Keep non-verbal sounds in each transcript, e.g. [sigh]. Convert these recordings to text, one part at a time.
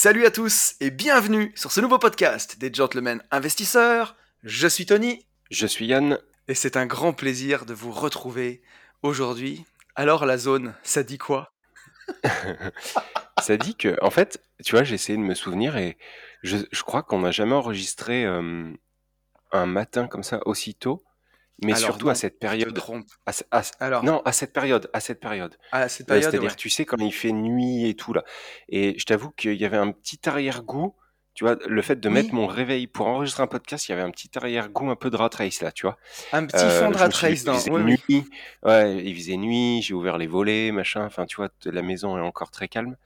Salut à tous et bienvenue sur ce nouveau podcast des Gentlemen Investisseurs. Je suis Tony Je suis Yann. et c'est un grand plaisir de vous retrouver aujourd'hui. Alors la zone, ça dit quoi? [laughs] Ça dit que, en fait, tu vois, j'ai essayé de me souvenir et je, je crois qu'on n'a jamais enregistré euh, un matin comme ça aussitôt, mais Alors surtout non, à cette période. à à Alors, non, à cette période, à cette période. à cette Euh, période, C'est-à-dire, ouais. tu sais, quand il fait nuit et tout là. Et je t'avoue qu'il y avait un petit arrière-goût. Tu vois, le fait de mettre mon réveil pour enregistrer un podcast, il y avait un petit arrière-goût un peu de rat race là, tu vois. un petit fond Euh, de je rat race dans. faisait Oui, oui. nuit. Ouais, il faisait nuit, j'ai ouvert les volets, machin. Enfin, tu vois, la maison est encore très calme.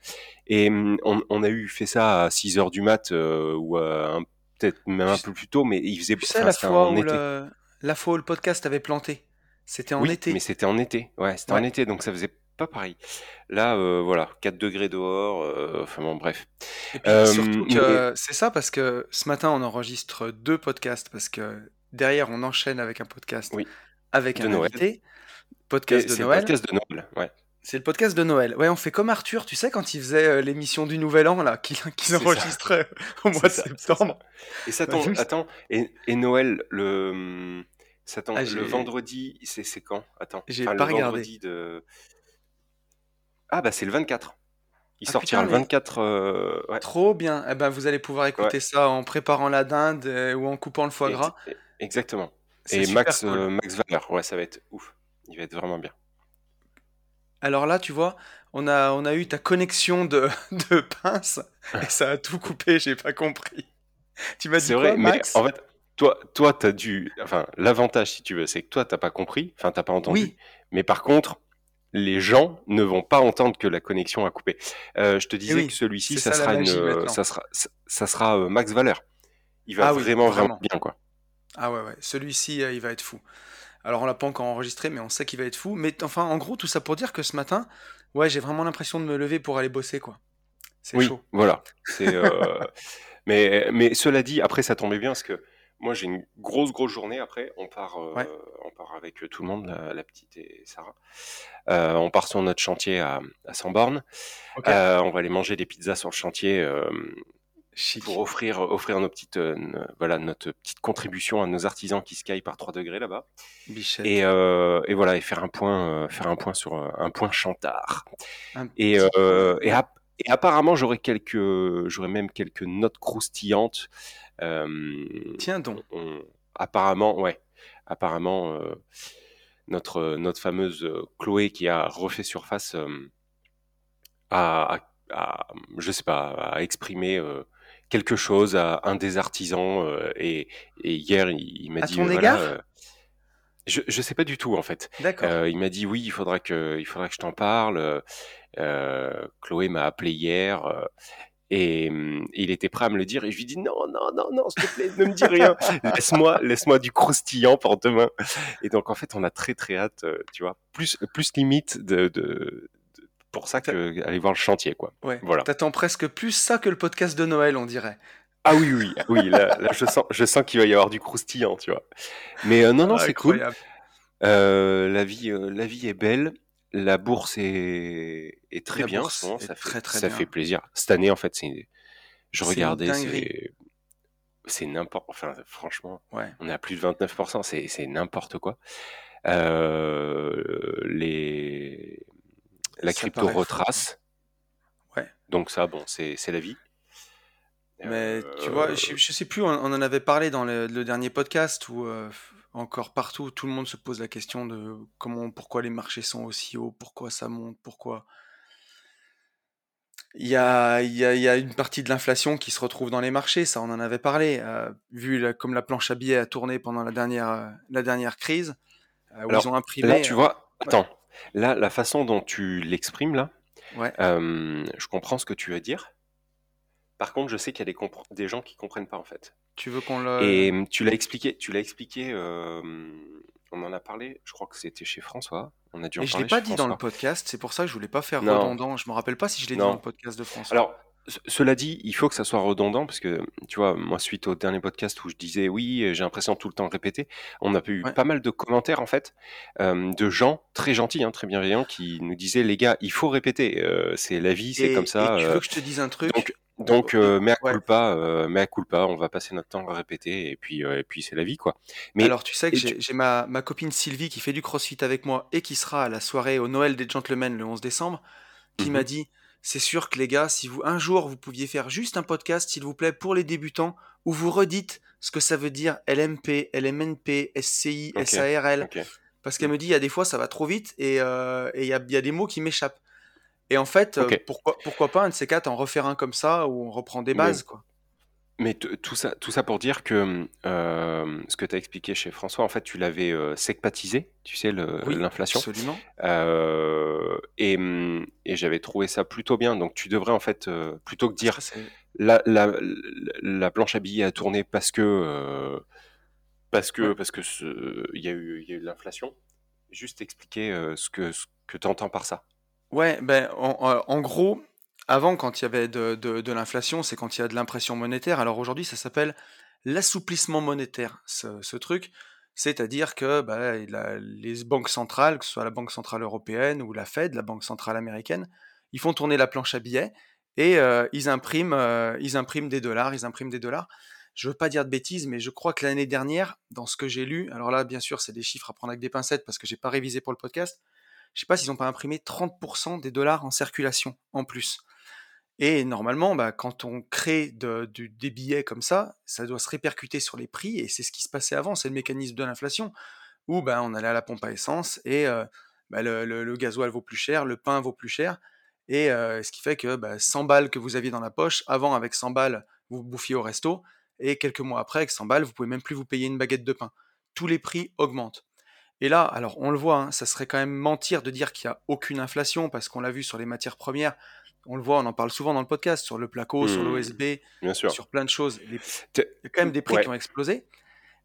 Et on, on a eu fait ça à 6 heures du mat, euh, ou peut-être même un peu plus tôt, mais il faisait, tu sais, la fois en où été. le, la fois où le podcast avait planté, c'était en Oui, mais été. c'était en été. Ouais, c'était en été, donc ça faisait pas pareil. Là, euh, voilà, 4 degrés dehors. euh, enfin bon, bref. Et puis Euh, surtout mais c'est ça parce que ce matin on enregistre deux podcasts parce que derrière on enchaîne avec un podcast oui, avec de un Noël. invité, podcast de c'est le Noël. podcast de Noël. Ouais, C'est le podcast de Noël. Ouais, on fait comme Arthur, tu sais, quand il faisait l'émission du Nouvel An, là, qu'il [laughs] ça. enregistrait au mois de ça, septembre. Et ça Bah, tombe, juste. attends, et, et Noël, le, ça tombe, Ah, le vendredi, c'est quand? Attends, j'ai enfin, pas le regardé. vendredi de. Ah, bah, c'est le 24. Il Ah sortira putain, le mais 24. euh, ouais, trop bien. Eh ben, vous allez pouvoir ouais, écouter ça en préparant la dinde euh, ou en coupant le foie gras. exactement. C'est Et Max, cool. euh, Max Valeur, ouais, ça va être ouf. Il va être vraiment bien. Alors là, tu vois, on a, on a eu ta connexion de, [laughs] de pince et ça a tout coupé, j'ai pas compris. Tu m'as dit C'est quoi, vrai, mais Max? en fait, toi, toi, t'as dû. Enfin, l'avantage, si tu veux, c'est que toi, t'as pas compris, enfin, t'as pas entendu. Oui. Mais par contre, les gens ne vont pas entendre que la connexion a coupé. Euh, je te Et disais oui, que celui-ci, c'est ça ça sera une, magie euh, ça sera, ça, ça sera euh, Max Valeur. Il va Ah oui, vraiment, vraiment bien, quoi. Ah ouais, ouais, celui-ci, euh, il va être fou. Alors on l'a pas encore enregistré, mais on sait qu'il va être fou. Mais enfin, en gros, tout ça pour dire que ce matin, ouais, j'ai vraiment l'impression de me lever pour aller bosser, quoi. C'est Oui, chaud. voilà. Euh, [laughs] mais, mais cela dit, après, ça tombait bien parce que moi, j'ai une grosse, grosse journée. Après, on part, euh, Ouais. on part avec tout le monde, la, la petite et Sarah. Euh, on part sur notre chantier à, à Samborn. Ok. Euh, on va aller manger des pizzas sur le chantier euh, pour offrir, offrir nos petites, voilà, notre petite contribution à nos artisans qui sky par 3 degrés là-bas. Et, et voilà, et faire un point, faire un point sur un point chantard. Un Et, et apparemment, j'aurais quelques, j'aurais même quelques notes croustillantes. Euh, Tiens donc. on- apparemment, ouais, apparemment, euh, notre, notre fameuse euh, Chloé qui a refait surface a, a- je sais pas, a exprimé euh, quelque chose à un des artisans. euh, et, et hier, il, il m'a À dit, ton voilà, égard? euh, je, je sais pas du tout en fait. D'accord. Il m'a dit oui, il faudra que, il faudra que je t'en parle. Chloé m'a appelé hier et hum, il était prêt à me le dire et je lui dis non, non, non, non, s'il te plaît, ne me dis rien. [laughs] Laisse-moi, laisse-moi du croustillant pour demain. Et donc en fait, on a très très hâte, euh, tu vois, plus, plus limite de, pour ça que aller voir le chantier quoi. Ouais. Voilà. T'attends presque plus ça que le podcast de Noël, on dirait. Ah oui, oui, oui, là, là, je sens, je sens qu'il va y avoir du croustillant, tu vois. Mais euh, non, non, Ah, c'est cool. Euh, la vie, euh, la vie est belle. La bourse est, est très La bien en bourse ce moment. est Ça fait, très très ça bien. fait plaisir. Cette année, en fait, c'est, je regardais, c'est, n'importe, enfin, franchement, Ouais. on est à plus de 29%, c'est, n'importe quoi. Euh, les, la crypto retrace. Ouais. Donc ça, bon, c'est, la vie. Mais tu vois, Euh, je, je sais plus, on, on en avait parlé dans le, le dernier podcast où euh, encore partout, tout le monde se pose la question de comment, pourquoi les marchés sont aussi hauts, pourquoi ça monte, pourquoi. Il y a, il y a- il y a une partie de l'inflation qui se retrouve dans les marchés, ça on en avait parlé, euh, vu la- comme la planche à billets a tourné pendant la dernière, euh, la dernière crise, euh, où Alors, ils ont Là, imprimé. tu euh, vois, ouais. attends, Là, la façon dont tu l'exprimes là, Ouais. je comprends ce que tu veux dire. Par contre, je sais qu'il y a des, des gens qui comprennent pas en fait. Tu veux qu'on le... Et hum, tu l'as expliqué, tu l'as expliqué. euh, on en a parlé. Je crois que c'était chez François. On a dû en Et je l'ai parler pas dit dans le podcast, c'est pour ça que je voulais pas faire Non. redondant. Je me rappelle pas si je l'ai dit dans le podcast de François. Alors, ce- cela dit, il faut que ça soit redondant parce que, tu vois, moi, suite au dernier podcast où je disais oui, j'ai l'impression de tout le temps répéter, on a eu Ouais. pas mal de commentaires en fait, euh, de gens très gentils, hein, très bienveillants, qui nous disaient les gars, il faut répéter, euh, c'est la vie, c'est comme ça. Et tu euh, veux que je te dise un truc? Donc, donc, euh, mea Ouais. culpa, euh, mea culpa, on va passer notre temps à répéter et puis, euh, et puis c'est la vie quoi. Mais Alors, tu sais que j'ai ma, ma copine Sylvie qui fait du crossfit avec moi et qui sera à la soirée au Noël des Gentlemen le 11 décembre, qui Mhm. m'a dit c'est sûr que les gars, si vous un jour vous pouviez faire juste un podcast, s'il vous plaît, pour les débutants, où vous redites ce que ça veut dire LMP, LMNP, SCI, SARL, parce qu'elle me dit il y a des fois ça va trop vite et euh, et il y, a, il y a des mots qui m'échappent. Et en fait, euh, pourquoi, pourquoi pas un de ces quatre en refaire un comme ça où on reprend des Mais- bases quoi. Mais tout ça, tout ça pour dire que euh, ce que tu as expliqué chez François, en fait, tu l'avais euh, secpatisé, tu sais, le- Oui, l'inflation. Absolument. Euh, et et j'avais trouvé ça plutôt bien. Donc tu devrais en fait, plutôt que dire la, la, la planche à billets a tourné parce que parce que Ouais. parce que il y a eu il y a eu de l'inflation, juste expliquer ce que ce que tu entends par ça. Ouais, ben, en, en- gros, avant, quand il y avait de, de- l'inflation, c'est quand il y a de l'impression monétaire. Alors aujourd'hui, ça s'appelle l'assouplissement monétaire, ce, truc. C'est-à-dire que la- les banques centrales, que ce soit la Banque centrale européenne ou la Fed, la Banque centrale américaine, ils font tourner la planche à billets et euh, ils, impriment, euh, ils impriment des dollars, ils impriment des dollars. Je veux pas dire de bêtises, mais je crois que l'année dernière, dans ce que j'ai lu, alors là, bien sûr, c'est des chiffres à prendre avec des pincettes parce que j'ai pas révisé pour le podcast, je sais pas s'ils n'ont pas imprimé 30% des dollars en circulation en plus. Et normalement, bah, quand on crée des billets comme ça, ça doit se répercuter sur les prix, et c'est ce qui se passait avant, c'est le mécanisme de l'inflation, où bah, on allait à la pompe à essence, et euh, bah, le, gasoil vaut plus cher, le pain vaut plus cher, et euh, ce qui fait que bah, 100 balles que vous aviez dans la poche, avant avec 100 balles, vous bouffiez au resto, et quelques mois après, avec 100 balles, vous pouvez même plus vous payer une baguette de pain. Tous les prix augmentent. Et là, alors on le voit, hein, ça serait quand même mentir de dire qu'il n'y a aucune inflation, parce qu'on l'a vu sur les matières premières, on le voit, on en parle souvent dans le podcast, sur le placo, sur Hmm, l'OSB, sur plein de choses. Les- Il y a quand même des prix Ouais. qui ont explosé.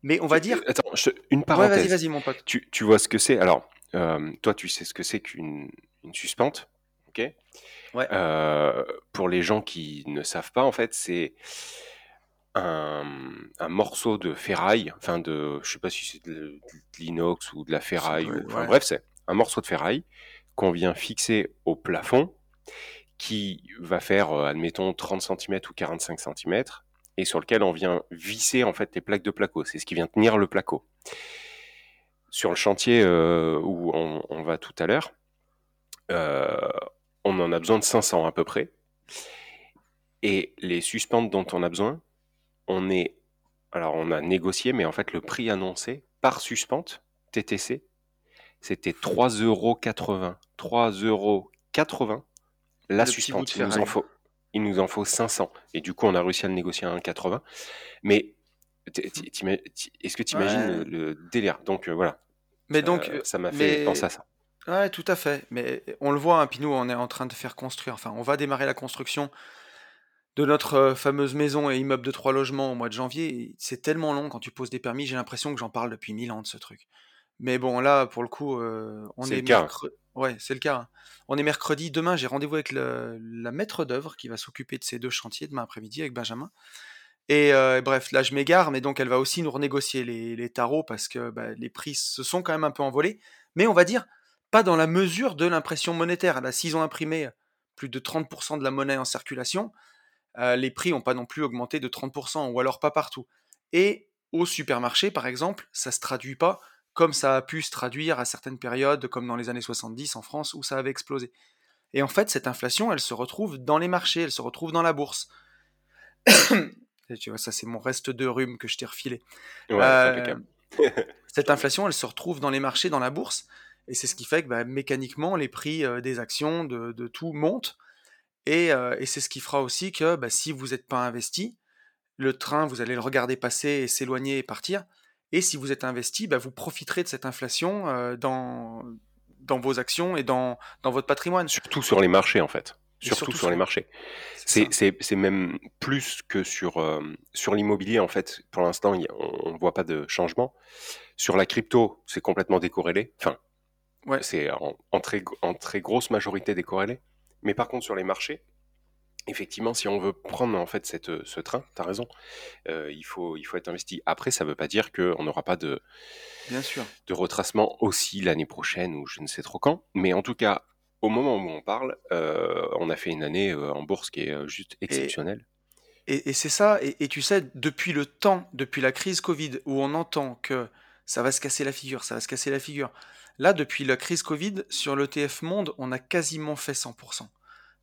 Mais on va dire... Attends, je- une Ouais, vas-y, parenthèse. vas-y, mon pote. Tu, tu vois ce que c'est? Alors, euh, toi, tu sais ce que c'est qu'une une suspente, ok? Ouais. Euh, Pour les gens qui ne savent pas, en fait, c'est un, un morceau de ferraille, enfin de, je sais pas si c'est de, de l'inox ou de la ferraille, doit ou, être- enfin ouais. bref, c'est un morceau de ferraille qu'on vient fixer au plafond, qui va faire, euh, admettons, 30 cm ou 45 cm, et sur lequel on vient visser en fait les plaques de placo. C'est ce qui vient tenir le placo. Sur le chantier euh, où on, on va tout à l'heure, euh, on en a besoin de 500 à peu près. Et les suspentes dont on a besoin, on est, alors on a négocié, mais en fait le prix annoncé par suspente TTC, c'était 3,80 euros. 3,80 euros la Le suspente. Il nous, en faut, il nous en faut 500. Et du coup, on a réussi à le négocier à 1,80. Mais est-ce que tu imagines Ouais. le, le délire? Donc euh, voilà, Mais donc, Euh, euh, ça m'a fait mais- penser à ça. Ouais, tout à fait. Mais on le voit, hein, puis nous, on est en train de faire construire, enfin, on va démarrer la construction de notre euh, fameuse maison et immeuble de trois logements au mois de janvier. C'est tellement long quand tu poses des permis, j'ai l'impression que j'en parle depuis mille ans de ce truc. Mais bon, là, pour le coup, euh, on est, cas. mercredi. Ouais, c'est le cas. hein. On est mercredi. Demain, j'ai rendez-vous avec le- la maître d'œuvre qui va s'occuper de ces deux chantiers demain après-midi avec Benjamin. Et euh, bref, là, je m'égare, mais donc elle va aussi nous renégocier les, les tarots parce que bah, les prix se sont quand même un peu envolés. Mais on va dire, pas dans la mesure de l'impression monétaire. Là, s'ils ont imprimé plus de 30% de la monnaie en circulation, euh, les prix n'ont pas non plus augmenté de 30%, ou alors pas partout. Et au supermarché, par exemple, ça se traduit pas comme ça a pu se traduire à certaines périodes, comme dans les années 70 en France, où ça avait explosé. Et en fait, cette inflation, elle se retrouve dans les marchés, elle se retrouve dans la bourse. [coughs] Et tu vois, ça c'est mon reste de rhume que je t'ai refilé. Ouais, Euh, cette [laughs] inflation, elle se retrouve dans les marchés, dans la bourse, et c'est ce qui fait que bah, mécaniquement, les prix euh, des actions, de, de tout montent, et, euh, et c'est ce qui fera aussi que bah, si vous n'êtes pas investi, le train, vous allez le regarder passer et s'éloigner et partir, et si vous êtes investi, bah, vous profiterez de cette inflation euh, dans, dans vos actions et dans, dans votre patrimoine. Surtout sur les marchés, en fait. Surtout surtout sur les marchés. C'est même plus que sur, euh, sur l'immobilier, en fait. Pour l'instant, on ne voit pas de changement. Sur la crypto, c'est complètement décorrélé. Enfin, Ouais. c'est en, en très, en très grosse majorité décorrélé. Mais par contre, sur les marchés, effectivement, si on veut prendre en fait cette, ce train, tu as raison, euh, il, faut, il faut être investi. Après, ça ne veut pas dire qu'on n'aura pas de, Bien sûr. de retracement aussi l'année prochaine ou je ne sais trop quand. Mais en tout cas, au moment où on parle, euh, on a fait une année euh, en bourse qui est euh, juste exceptionnelle. Et, et c'est ça, et, et tu sais, depuis le temps, depuis la crise Covid, où on entend que ça va se casser la figure, ça va se casser la figure, là, depuis la crise Covid, sur l'ETF Monde, on a quasiment fait 100%.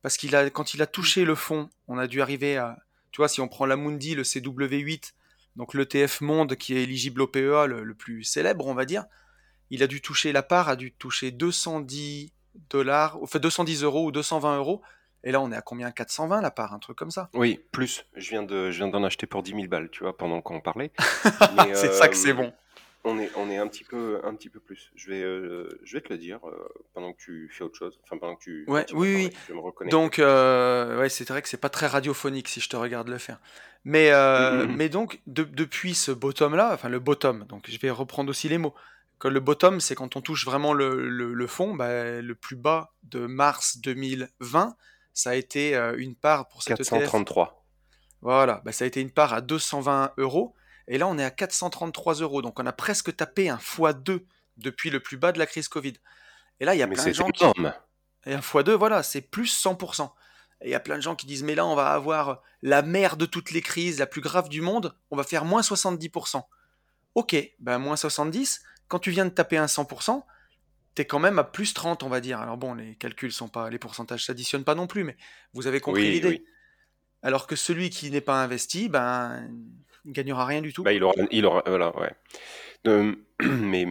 Parce qu'il a, quand il a touché le fond, on a dû arriver à, tu vois, si on prend la Mundi, le CW8, donc l'ETF Monde qui est éligible au PEA, le, le plus célèbre, on va dire, il a dû toucher, la part a dû toucher 210 dollars, enfin 210 euros ou 220 euros, et là on est à combien? 420 la part, un truc comme ça? Oui, plus. Je viens de, je viens d'en acheter pour 10 000 balles, tu vois, pendant qu'on parlait. [laughs] C'est ça que euh, c'est bon. On est, on est un petit peu, un petit peu plus. Je vais, euh, je vais te le dire euh, pendant que tu fais autre chose. Enfin, pendant que tu. Ouais, oui, oui. Je me. Donc, euh, ouais, c'est vrai que c'est pas très radiophonique si je te regarde le faire. Mais, Mm, mm, mm. mais donc, de- depuis ce bottom-là, enfin le bottom, donc je vais reprendre aussi les mots. Que le bottom, c'est quand on touche vraiment le, le, le fond, bah, le plus bas de mars 2020, ça a été une part pour cet ETF. 433. Voilà, bah, ça a été une part à 220 euros. Et là, on est à 433 euros. Donc, on a presque tapé un x2 depuis le plus bas de la crise Covid. Et là, il y a Mais plein de gens qui, et un x2, voilà, c'est plus 100%. Et il y a plein de gens qui disent, mais là, on va avoir la mère de toutes les crises, la plus grave du monde, on va faire moins 70%. Ok, ben moins 70, quand tu viens de taper un 100%, t'es quand même à plus 30, on va dire. Alors bon, les calculs sont pas, les pourcentages s'additionnent pas non plus, mais vous avez compris Oui, l'idée. oui. Alors que celui qui n'est pas investi, ben, il gagnera rien du tout. Bah, il aura, il aura, voilà, ouais. Euh, [clears throat] mais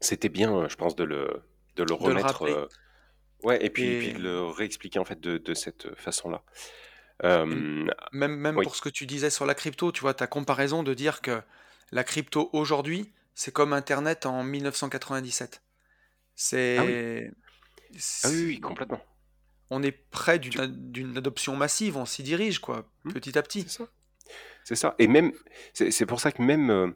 c'était bien, je pense, de le, de le remettre. rappeler. euh, ouais, et puis, Et- puis de le réexpliquer en fait de, de cette façon-là. Euh, même, même oui. pour ce que tu disais sur la crypto, tu vois, ta comparaison de dire que la crypto aujourd'hui, c'est comme Internet en 1997. C'est. Ah oui, c'est- oui, complètement. On est près d'une adoption massive, on s'y dirige, quoi, Hmm. petit à petit. C'est ça. C'est ça. Et même, c'est pour ça que même, euh,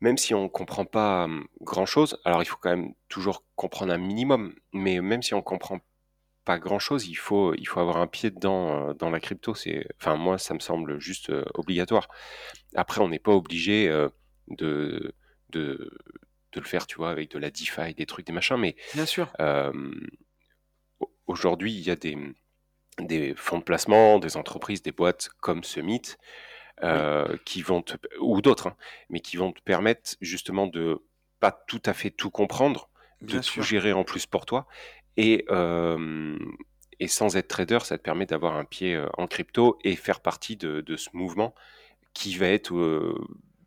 même si on comprend pas euh, grand-chose, alors il faut quand même toujours comprendre un minimum, mais même si on comprend pas grand-chose, il faut, il faut avoir un pied dedans euh, dans la crypto. C'est, enfin moi, ça me semble juste euh, obligatoire. Après, on n'est pas obligé de, de, de le faire, tu vois, avec de la DeFi, des trucs, des machins, mais Bien sûr. au- aujourd'hui, il y a des, des fonds de placement, des entreprises, des boîtes comme Summit, euh, qui vont te, ou d'autres, hein, mais qui vont te permettre justement de pas tout à fait tout comprendre, de tout gérer en plus pour toi, et, euh, et sans être trader, ça te permet d'avoir un pied euh, en crypto et faire partie de, de ce mouvement qui va être euh,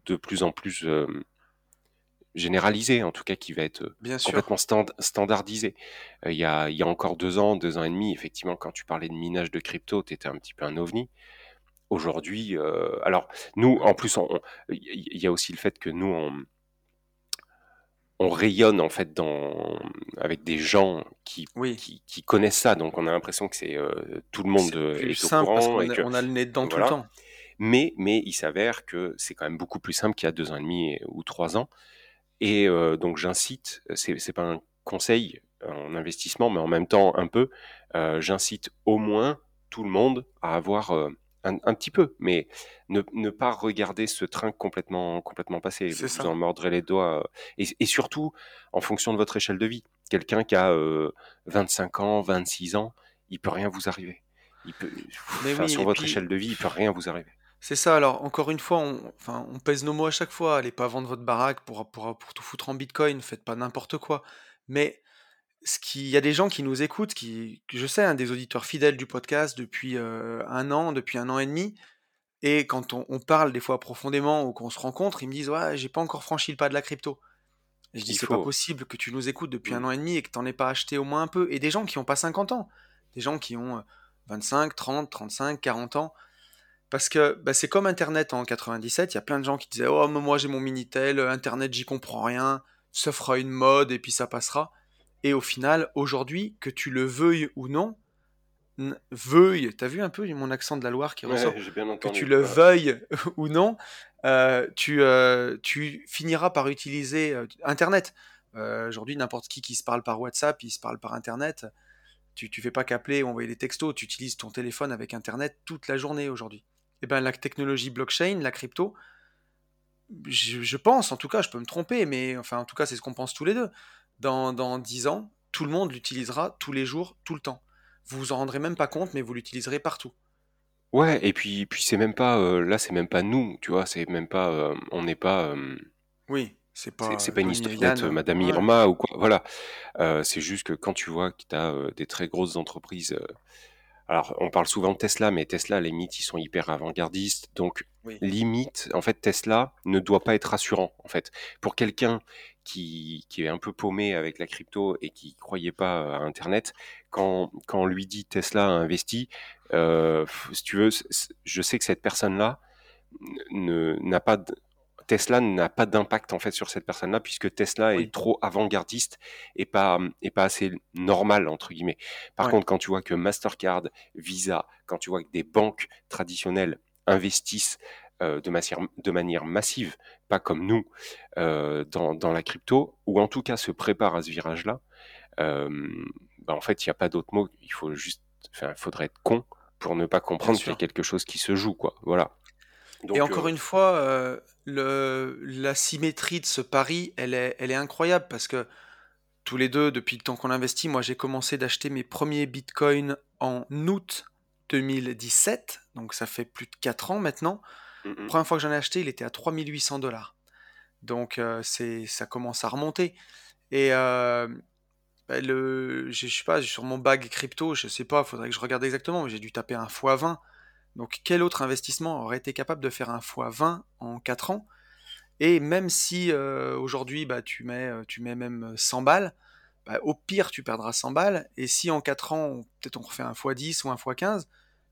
de plus en plus généralisé, en tout cas qui va être Bien complètement stand- standardisé. Euh, il, y a, il y a encore deux ans, deux ans et demi, effectivement, quand tu parlais de minage de crypto, tu étais un petit peu un ovni. Aujourd'hui, euh, alors nous, en plus, on- on- il y a aussi le fait que nous, on, on rayonne en fait dans, avec des gens qui, Oui. qui, qui connaissent ça, donc on a l'impression que c'est euh, tout le monde C'est euh, plus est au simple parce courant qu'on et a, que on a le nez dedans tout le temps. Mais, mais il s'avère que c'est quand même beaucoup plus simple qu'il y a deux ans et demi ou trois ans. Et euh, donc j'incite, c'est pas un conseil en investissement, mais en même temps un peu, euh, j'incite au moins tout le monde à avoir un, un petit peu, mais ne, ne pas regarder ce train complètement, complètement passé. Vous ça. en mordrez les doigts. euh, Et, et surtout, en fonction de votre échelle de vie. Quelqu'un qui a euh, 25 ans, 26 ans, il peut rien vous arriver. Il peut, Mais enfin, oui, sur votre puis échelle de vie, il peut rien vous arriver. c'est ça. Alors encore une fois, on, enfin, on pèse nos mots à chaque fois. Allez pas vendre votre baraque pour, pour, pour tout foutre en Bitcoin. Faites pas n'importe quoi. Mais ce qui, il y a des gens qui nous écoutent, qui, je sais, hein, des auditeurs fidèles du podcast depuis euh, un an, depuis un an et demi. Et quand on, on parle des fois profondément ou qu'on se rencontre, ils me disent ouais, j'ai pas encore franchi le pas de la crypto. Et je dis c'est pas possible que tu nous écoutes depuis un Mm. an et demi et que t'en aies pas acheté au moins un peu. Et des gens qui ont pas 50 ans, des gens qui ont euh, 25, 30, 35, 40 ans. Parce que bah, c'est comme Internet en 97, il y a plein de gens qui disaient Oh, moi j'ai mon Minitel, Internet j'y comprends rien, ça fera une mode et puis ça passera. Et au final, aujourd'hui, que tu le veuilles ou non, veuille, t'as vu un peu mon accent de la Loire qui ressort? Ouais, j'ai bien que tu le Ouais. veuilles [laughs] ou non, euh, tu, euh, tu finiras par utiliser euh, Internet. Aujourd'hui, n'importe qui qui se parle par WhatsApp, il se parle par Internet. Tu, tu fais pas qu'appeler ou envoyer des textos, tu utilises ton téléphone avec Internet toute la journée aujourd'hui. Et ben la technologie blockchain, la crypto, je, je pense, en tout cas, je peux me tromper, mais enfin, en tout cas, c'est ce qu'on pense tous les deux. Dans, dans 10 ans, tout le monde l'utilisera tous les jours, tout le temps. Vous vous en rendrez même pas compte, mais vous l'utiliserez partout. Ouais, et puis, puis c'est même pas, euh, là, c'est même pas nous, tu vois, c'est même pas, euh, on n'est pas, euh, Oui, c'est pas c'est pas une historiette Madame Ouais, Irma ou quoi, voilà. C'est juste que quand tu vois que tu as des très grosses entreprises, alors on parle souvent de Tesla, mais Tesla, à la limite, ils sont hyper avant-gardistes, donc oui, limite, en fait, Tesla ne doit pas être rassurant, en fait. Pour quelqu'un qui, qui est un peu paumé avec la crypto et qui croyait pas à Internet, quand, quand on lui dit Tesla a investi, euh, si tu veux, je sais que cette personne-là ne- n'a pas de- Tesla n'a pas d'impact en fait sur cette personne-là puisque Tesla est trop avant-gardiste et pas et pas assez normal entre guillemets. Par ouais, contre, quand tu vois que Mastercard, Visa, quand tu vois que des banques traditionnelles investissent euh, de, manière, de manière massive, pas comme nous, euh, dans, dans la crypto, ou en tout cas se préparent à ce virage-là, euh, bah, en fait, il n'y a pas d'autre mot. Il faut juste, enfin, faudrait être con pour ne pas comprendre qu'il y a quelque chose qui se joue, quoi. Voilà. Et encore euh, une fois, euh, le, la symétrie de ce pari, elle est, elle est incroyable parce que tous les deux, depuis le temps qu'on investit, moi j'ai commencé d'acheter mes premiers bitcoins en août 2017, donc ça fait plus de 4 ans maintenant. Mm, La mm. première fois que j'en ai acheté, il était à 3800 dollars. Donc euh, ça commence à remonter. Et euh, bah, sur mon bag crypto, je sais pas, faudrait que je regarde exactement, mais j'ai dû taper un x20. Donc quel autre investissement aurait été capable de faire un x20 en 4 ans? Et même si euh, aujourd'hui bah, tu, mets, tu mets même 100 balles, bah, au pire tu perdras 100 balles. Et si en 4 ans, peut-être on refait un x10 ou un x15,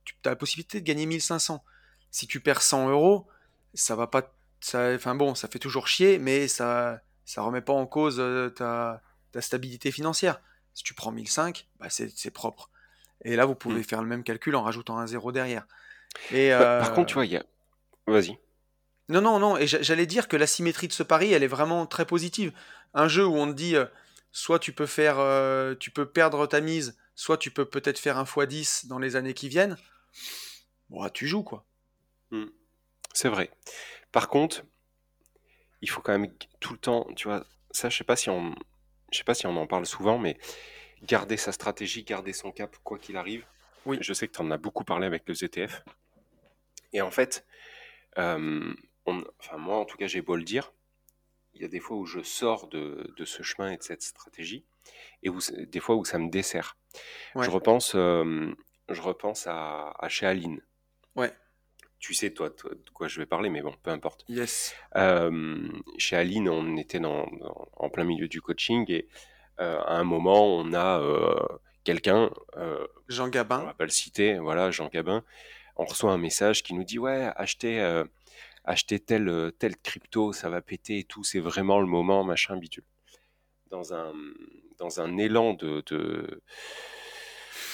tu as la possibilité de gagner 1500. Si tu perds 100 euros, ça va pas... Ça, enfin bon, ça fait toujours chier, mais ça ça remet pas en cause euh, ta, ta stabilité financière. Si tu prends 1005, bah, c'est propre. Et là, vous pouvez faire le même calcul en rajoutant un zéro derrière. Et Bah, par contre, euh, tu vois, il y a. Vas-y. non, non, non. Et j'a- j'allais dire que la symétrie de ce pari, elle est vraiment très positive. Un jeu où on te dit, euh, soit tu peux faire, euh, tu peux perdre ta mise, soit tu peux peut-être faire un x10 dans les années qui viennent. Bon, ah, tu joues quoi. Mm. C'est vrai. Par contre, il faut quand même tout le temps, tu vois, ça, je sais pas si on, je sais pas si on en parle souvent, mais garder sa stratégie, garder son cap, quoi qu'il arrive. Oui, Je sais que tu en as beaucoup parlé avec le ZTF. Et en fait, euh, on- enfin, moi, en tout cas, j'ai beau le dire, il y a des fois où je sors de, de ce chemin et de cette stratégie, et où, des fois où ça me dessert. Je repense, euh, je repense à, à chez Aline. ouais, Tu sais, toi, toi, de quoi je vais parler, mais bon, peu importe. yes. Euh, chez Aline, on était dans, dans- en plein milieu du coaching et euh, à un moment, on a euh, quelqu'un, Jean on Gabin, va pas le citer, voilà, Jean Gabin, on reçoit un message qui nous dit ouais, achetez, achetez tel, tel crypto, ça va péter et tout, c'est vraiment le moment, machin, bidule. Dans un, dans un élan de, de,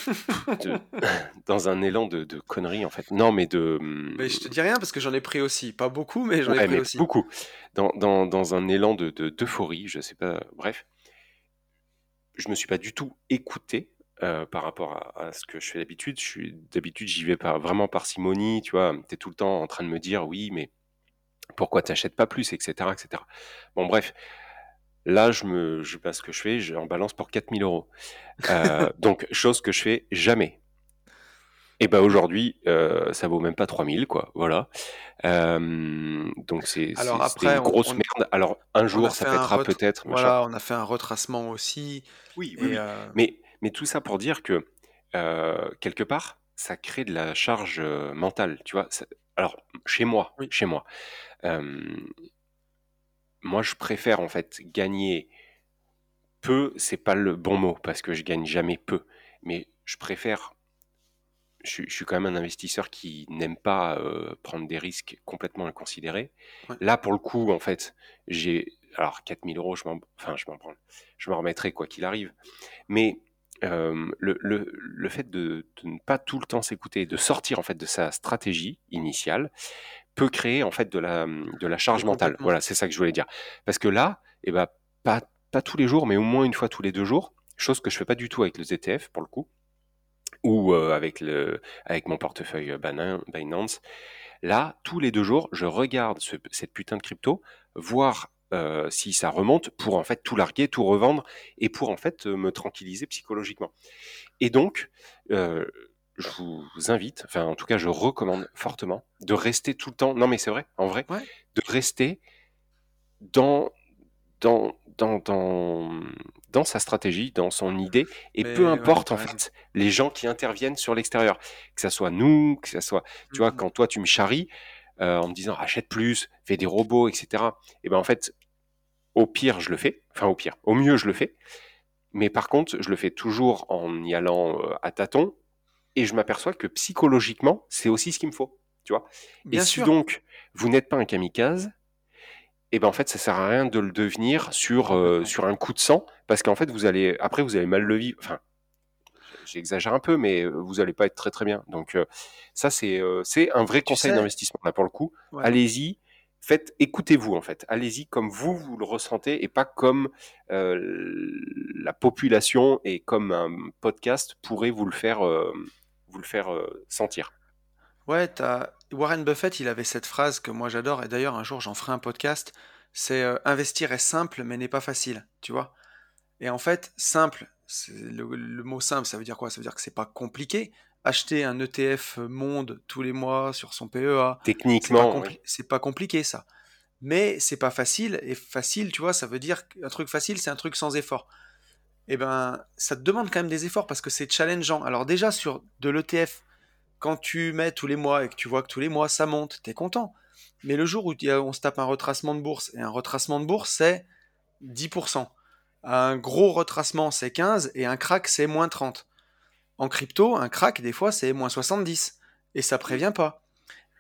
[laughs] de- [laughs] dans un élan de, de conneries en fait. Non, mais de, Mais je te dis rien parce que j'en ai pris aussi. Pas beaucoup, mais j'en ai pris aussi. beaucoup. Dans, dans, dans un élan de, de- d'euphorie, je sais pas, bref. Je me suis pas du tout écouté euh, par rapport à, à ce que je fais d'habitude. D'habitude, j'y vais par, vraiment par simonie, tu vois. Tu es tout le temps en train de me dire, oui, mais pourquoi t'achètes pas plus, etc., etc. Bon, bref. Là, je me, je pas ce que je fais, j'en balance pour 4000 euros. Euh, [laughs] donc, chose que je fais jamais. Et ben aujourd'hui, euh, ça vaut même pas 3000, quoi. Voilà. Euh, donc c'est une grosse on- merde. Alors un jour, ça pètera peut-être, voilà, on a fait un retracement aussi. Oui, oui, oui. euh, Mais, mais tout ça pour dire que quelque part, ça crée de la charge mentale, tu vois. Ça- Alors chez moi, oui, chez moi, moi je préfère en fait gagner peu. C'est pas le bon mot parce que je gagne jamais peu, mais je préfère je, suis- je suis quand même un investisseur qui n'aime pas euh, prendre des risques complètement inconsidérés. ouais, Là, pour le coup, en fait, j'ai alors 4000 euros, je m'en, enfin, je m'en prends, je me remettrai quoi qu'il arrive. Mais le, le, le, fait de, de, ne pas tout le temps s'écouter, de sortir en fait de sa stratégie initiale, peut créer en fait de la, de la charge mentale. Voilà, c'est ça que je voulais dire. Parce que là, eh ben, pas, pas tous les jours, mais au moins une fois tous les deux jours, chose que je fais pas du tout avec le ETF pour le coup, ou avec, le, avec mon portefeuille Binance. Là, tous les deux jours, je regarde cette putain de crypto, voir si ça remonte pour en fait tout larguer, tout revendre et pour en fait me tranquilliser psychologiquement. Et donc, je vous invite, enfin en tout cas je recommande fortement de rester tout le temps, non mais c'est vrai, en vrai, de rester dans, dans, dans, dans, dans, sa stratégie, dans son idée, et peu importe en fait les gens qui interviennent sur l'extérieur, que ça soit nous, que ça soit, tu vois, mmh quand toi tu me charries euh, en me disant achète plus, fais des robots, etc. Et ben en fait, au pire je le fais, enfin au pire, au mieux je le fais, mais par contre je le fais toujours en y allant euh, à tâtons et je m'aperçois que psychologiquement, c'est aussi ce qu'il me faut, tu vois. et si donc vous n'êtes pas un kamikaze, et eh ben en fait ça sert à rien de le devenir sur euh, sur un coup de sang parce qu'en fait vous allez après vous allez mal le vivre. Enfin, j'exagère un peu, mais euh, vous allez pas être très très bien. Donc euh, ça c'est c'est un vrai conseil d'investissement là pour le coup. Allez-y, faites, écoutez-vous en fait. Allez-y comme vous vous le ressentez et pas comme la population et comme un podcast pourrait vous le faire vous le faire euh, sentir. Ouais, as... Warren Buffett, il avait cette phrase que moi j'adore, et d'ailleurs un jour j'en ferai un podcast, c'est euh, investir est simple mais n'est pas facile, tu vois. Et en fait, simple, le, le, mot simple, ça veut dire quoi? Ça veut dire que c'est pas compliqué. Acheter un ETF monde tous les mois sur son PEA, techniquement, c'est pas, compliqué ça. Mais c'est pas facile, et facile, tu vois, ça veut dire qu'un truc facile, c'est un truc sans effort eh ben, ça te demande quand même des efforts parce que c'est challengeant. Alors déjà sur de l'ETF, quand tu mets tous les mois et que tu vois que tous les mois ça monte, tu es content. Mais le jour où on se tape un retracement de bourse, et un retracement de bourse c'est 10%. Un gros retracement c'est 15 et un crack c'est moins 30. En crypto, un crack des fois c'est moins 70 et ça prévient pas.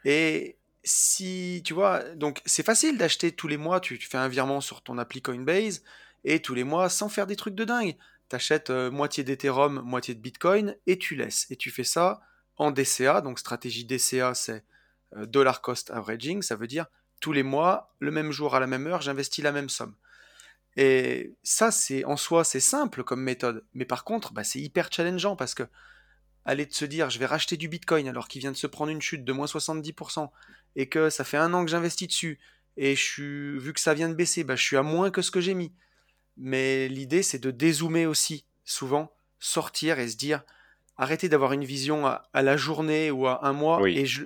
Et si tu vois, donc c'est facile d'acheter tous les mois, tu, tu, fais un virement sur ton appli Coinbase, et tous les mois, sans faire des trucs de dingue, t'achètes euh, moitié d'Ethereum, moitié de Bitcoin, et tu laisses. Et tu fais ça en DCA, donc stratégie DCA, c'est euh, dollar cost averaging, ça veut dire tous les mois, le même jour à la même heure, j'investis la même somme. Et ça, c'est en soi, c'est simple comme méthode. Mais par contre, bah, c'est hyper challengeant parce que aller de se dire, je vais racheter du Bitcoin alors qu'il vient de se prendre une chute de moins 70% et que ça fait un an que j'investis dessus et vu que ça vient de baisser, bah, je suis à moins que ce que j'ai mis mais l'idée c'est de dézoomer aussi, souvent, sortir et se dire, arrêtez d'avoir une vision à, la journée ou à un mois, et je,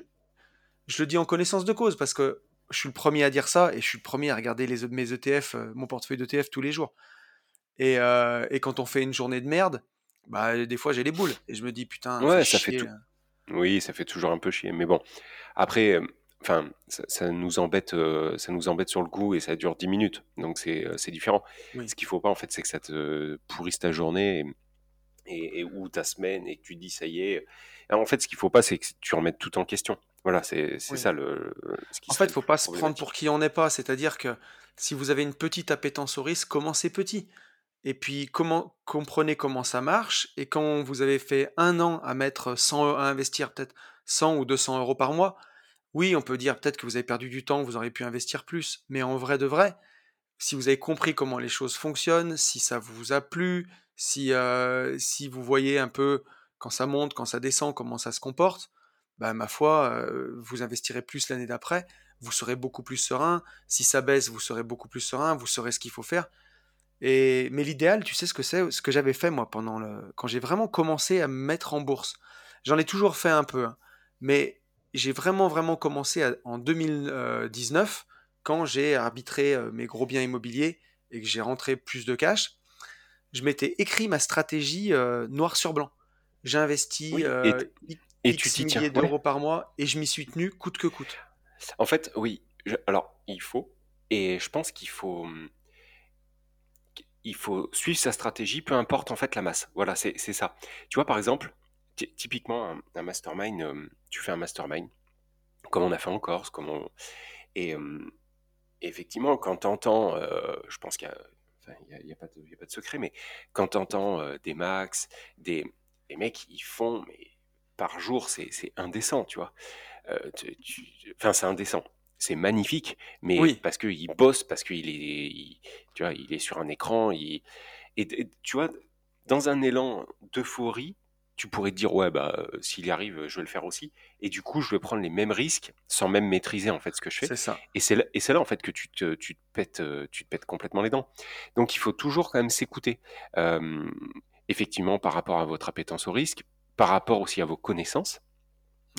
je le dis en connaissance de cause, parce que je suis le premier à dire ça, et je suis le premier à regarder les, mes ETF, euh, mon portefeuille d'ETF tous les jours. Et, euh, et, quand on fait une journée de merde, bah, des fois j'ai les boules, et je me dis, putain, ouais, ça fait tout. Oui, ça fait toujours un peu chier, mais bon, après euh, enfin, ça, nous embête, euh, ça nous embête sur le coup et ça dure 10 minutes. Donc c'est, euh, c'est différent. Ce qu'il faut pas, en fait, c'est que ça te pourrisse ta journée et, ou ta semaine et que tu dis ça y est. en fait, ce qu'il faut pas, c'est que tu remettes tout en question. Voilà, c'est, c'est ça le. Ce qui en fait, il faut pas se prendre pour qui on n'est pas. C'est-à-dire que si vous avez une petite appétence au risque, commencez petit. Et puis, comment, comprenez comment ça marche. Et quand vous avez fait un an à mettre 100, à investir peut-être 100 ou 200 euros par mois, oui, on peut dire peut-être que vous avez perdu du temps, vous auriez pu investir plus, mais en vrai de vrai, si vous avez compris comment les choses fonctionnent, si ça vous a plu, si, euh, si vous voyez un peu quand ça monte, quand ça descend, comment ça se comporte, bah, ma foi, euh, vous investirez plus l'année d'après, vous serez beaucoup plus serein. Si ça baisse, vous serez beaucoup plus serein, vous saurez ce qu'il faut faire. Et, mais l'idéal, tu sais ce que c'est, ce que j'avais fait moi pendant le, quand j'ai vraiment commencé à me mettre en bourse. J'en ai toujours fait un peu, hein, mais j'ai vraiment, vraiment commencé en 2019, quand j'ai arbitré euh, mes gros biens immobiliers et que j'ai rentré plus de cash. Je m'étais écrit ma stratégie euh, noir sur blanc. J'ai investi euh, et, tu milliers d'euros par mois et je m'y suis tenu coûte que coûte. En fait, oui. alors, il faut. Et je pense qu'il faut il faut suivre sa stratégie, peu importe en fait la masse. Voilà, c'est ça. Tu vois, par exemple, typiquement, un, mastermind, euh, tu fais un mastermind, comme on a fait en Corse, comme on... et effectivement, quand tu entends, je pense qu'il n'y a, pas de secret, mais quand tu entends des max, des, des mecs, ils font, mais par jour, c'est indécent, tu vois. Enfin, c'est indécent c'est magnifique, mais Oui, parce qu'il bosse, parce qu'il est, il- tu vois, il est sur un écran, il- et, et tu vois, dans un élan d'euphorie, tu pourrais te dire, ouais, bah, euh, s'il y arrive, je vais le faire aussi. Et du coup, je vais prendre les mêmes risques sans même maîtriser, en fait, ce que je fais. c'est ça. Et c'est là, et c'est là, en fait, que tu te, tu te pètes, euh, tu te pètes complètement les dents. Donc, il faut toujours quand même s'écouter. Euh, effectivement, par rapport à votre appétence au risque, par rapport aussi à vos connaissances.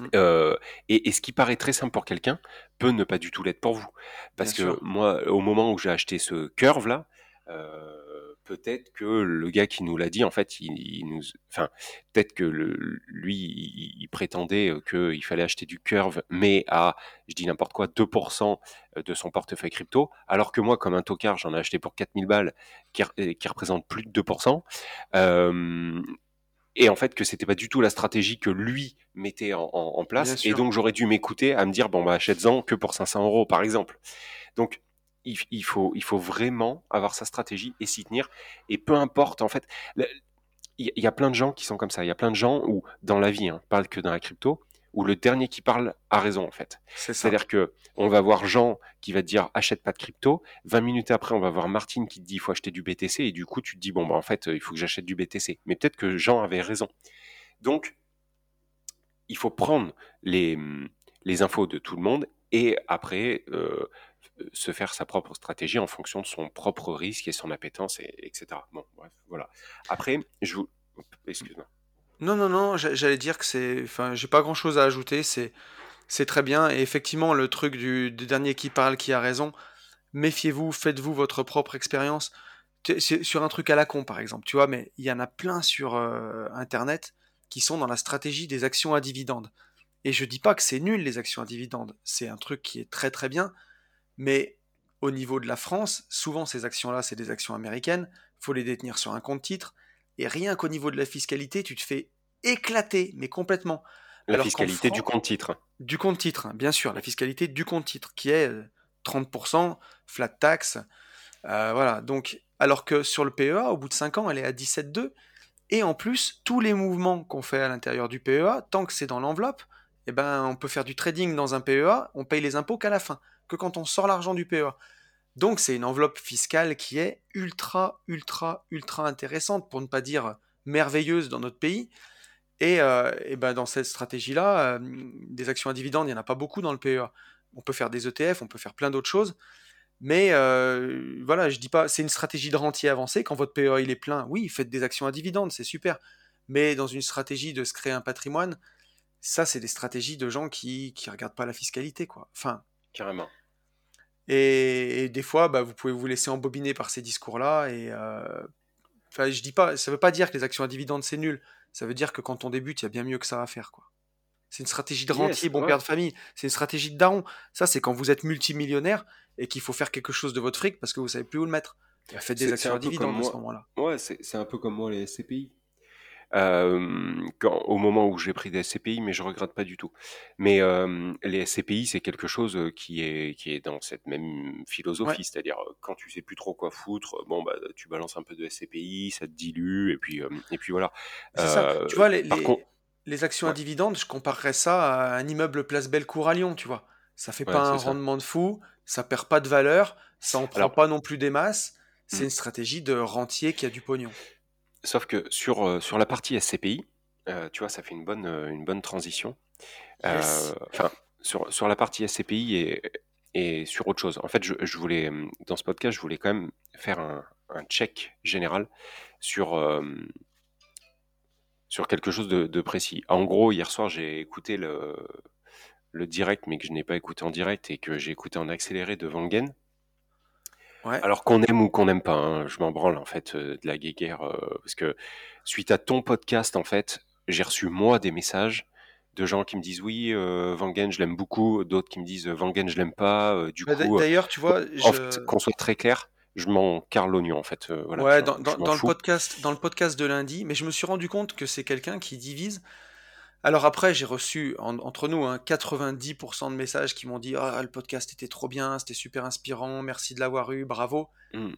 Mm. Euh, et, et ce qui paraît très simple pour quelqu'un peut ne pas du tout l'être pour vous. Parce Bien que sûr. moi, au moment où j'ai acheté ce curve là, euh, peut-être que le gars qui nous l'a dit, en fait, il, il nous, enfin, peut-être que le, lui, il, il prétendait qu'il fallait acheter du curve, mais à, je dis n'importe quoi, 2% de son portefeuille crypto, alors que moi, comme un tocard, j'en ai acheté pour 4000 balles, qui, re- qui représente plus de 2%. Euh, et en fait que c'était pas du tout la stratégie que lui mettait en, en- en Bien place et donc j'aurais dû m'écouter à me dire bon bah achète-en que pour 500 euros par exemple. Donc il, il faut il faut vraiment avoir sa stratégie et s'y tenir et peu importe en fait il y, a plein de gens qui sont comme ça il y a plein de gens où dans la vie hein, pas que dans la crypto où le dernier qui parle a raison en fait C'est ça. c'est-à-dire que on va voir Jean qui va te dire achète pas de crypto. 20 minutes après, on va voir Martine qui te dit il faut acheter du BTC et du coup tu te dis bon bah en fait euh, il faut que j'achète du BTC. Mais peut-être que Jean avait raison. Donc il faut prendre les, hum, les infos de tout le monde et après euh, se faire sa propre stratégie en fonction de son propre risque et son appétence et, etc. Bon bref voilà. Après je vous excuse-moi. Non, non, non, j'a- j'allais dire que c'est. Enfin, j'ai pas grand-chose à ajouter, c'est très bien. Et effectivement, le truc du, dernier qui parle qui a raison, méfiez-vous, faites-vous votre propre expérience. Sur un truc à la con, par exemple, tu vois, mais il y en a plein sur euh, Internet qui sont dans la stratégie des actions à dividendes. Et je dis pas que c'est nul, les actions à dividendes. C'est un truc qui est très très bien, mais au niveau de la France, souvent ces actions-là, c'est des actions américaines, faut les détenir sur un compte titre, et rien qu'au niveau de la fiscalité, tu te fais éclater, mais complètement. La Alors fiscalité du compte titre. du compte titre, bien sûr, la fiscalité du compte titre, qui est euh, 30%, flat tax, euh, voilà. Donc, alors que sur le PEA, au bout de 5 ans, elle est à 17,2. Et en plus, tous les mouvements qu'on fait à l'intérieur du PEA, tant que c'est dans l'enveloppe, eh ben, on peut faire du trading dans un PEA, on paye les impôts qu'à la fin, que quand on sort l'argent du PEA. Donc c'est une enveloppe fiscale qui est ultra, ultra, ultra intéressante, pour ne pas dire merveilleuse dans notre pays. Et, euh, ben dans cette stratégie-là, euh, des actions à dividendes, il n'y en a pas beaucoup dans le PEA. On peut faire des ETF, on peut faire plein d'autres choses. Mais euh, voilà, je dis pas, c'est une stratégie de rentier avancé. Quand votre PEA il est plein, oui, faites des actions à dividendes, c'est super. Mais dans une stratégie de se créer un patrimoine, ça, c'est des stratégies de gens qui qui regardent pas la fiscalité, quoi. Enfin, Carrément. Et, et des fois, bah, vous pouvez vous laisser embobiner par ces discours-là. Et euh, enfin, je dis pas, ça veut pas dire que les actions à dividendes c'est nul. Ça veut dire que quand on débute, il y a bien mieux que ça à faire, quoi. C'est une stratégie de rentier, Yes, bon ouais. père de famille. C'est une stratégie de daron. Ça, c'est quand vous êtes multimillionnaire et qu'il faut faire quelque chose de votre fric parce que vous savez plus où le mettre. Bah, faites des actions à dividendes à ce moment-là. Ouais, c'est c'est un peu comme moi les SCPI. Quand, au moment où j'ai pris des SCPI, mais je regrette pas du tout. Mais les SCPI, c'est quelque chose qui est qui est dans cette même Ouais, philosophie, c'est-à-dire quand tu sais plus trop quoi foutre, bon bah tu balances un peu de SCPI, ça te dilue et puis et puis voilà. ça. Tu Euh, vois, les, par les, contre, les actions à dividendes, je comparerais ça à un immeuble Place Bellecour à Lyon, tu vois. Ça fait pas un ça. rendement de fou, ça perd pas de valeur, ça en prend Alors, pas non plus des masses. C'est hmm, une stratégie de rentier qui a du pognon. Sauf que sur euh, sur la partie SCPI, euh, tu vois, ça fait une bonne euh, une bonne transition. Yes. Enfin, sur, sur la partie SCPI et, et sur autre chose. En fait, je, je voulais, dans ce podcast, je voulais quand même faire un, un check général sur, sur quelque chose de, de précis. En gros, hier soir, j'ai écouté le, le direct, mais que je n'ai pas écouté en direct et que j'ai écouté en accéléré de Vangen. Ouais. Alors qu'on aime ou qu'on n'aime pas, hein, je m'en branle en fait euh, de la guéguerre, euh, parce que suite à ton podcast, en fait, j'ai reçu moi des messages de gens qui me disent oui, euh, Vangen je l'aime beaucoup, d'autres qui me disent euh, Vangen je l'aime pas, euh, du Bah, d'a- coup, euh, D'ailleurs, tu vois, en fait, je... qu'on soit très clair, je m'en carre l'oignon en fait, euh, voilà, Ouais, dans, je dans, m'en dans le fous. podcast, dans le podcast de lundi, mais je me suis rendu compte que c'est quelqu'un qui divise Alors après, j'ai reçu, en- entre nous, hein, 90% de messages qui m'ont dit Ah, le podcast était trop bien, c'était super inspirant, merci de l'avoir eu, bravo. Mm.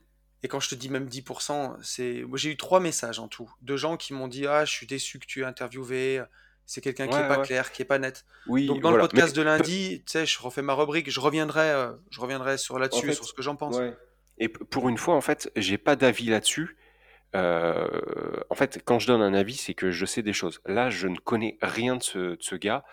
Et quand je te dis même 10%, c'est... J'ai eu trois messages en tout, de gens qui m'ont dit Ah, je suis déçu que tu aies interviewé, c'est quelqu'un qui est Ouais, pas clair, qui est pas net. Oui, Donc dans voilà. le podcast Mais- de lundi, tu sais, je refais ma rubrique, je reviendrai, euh, je reviendrai sur là-dessus, En fait, sur ce que j'en pense. Ouais. Et pour une fois, en fait, j'ai pas d'avis là-dessus. Euh, en fait, quand je donne un avis, c'est que je sais des choses. Là, je ne connais rien de ce, de ce gars,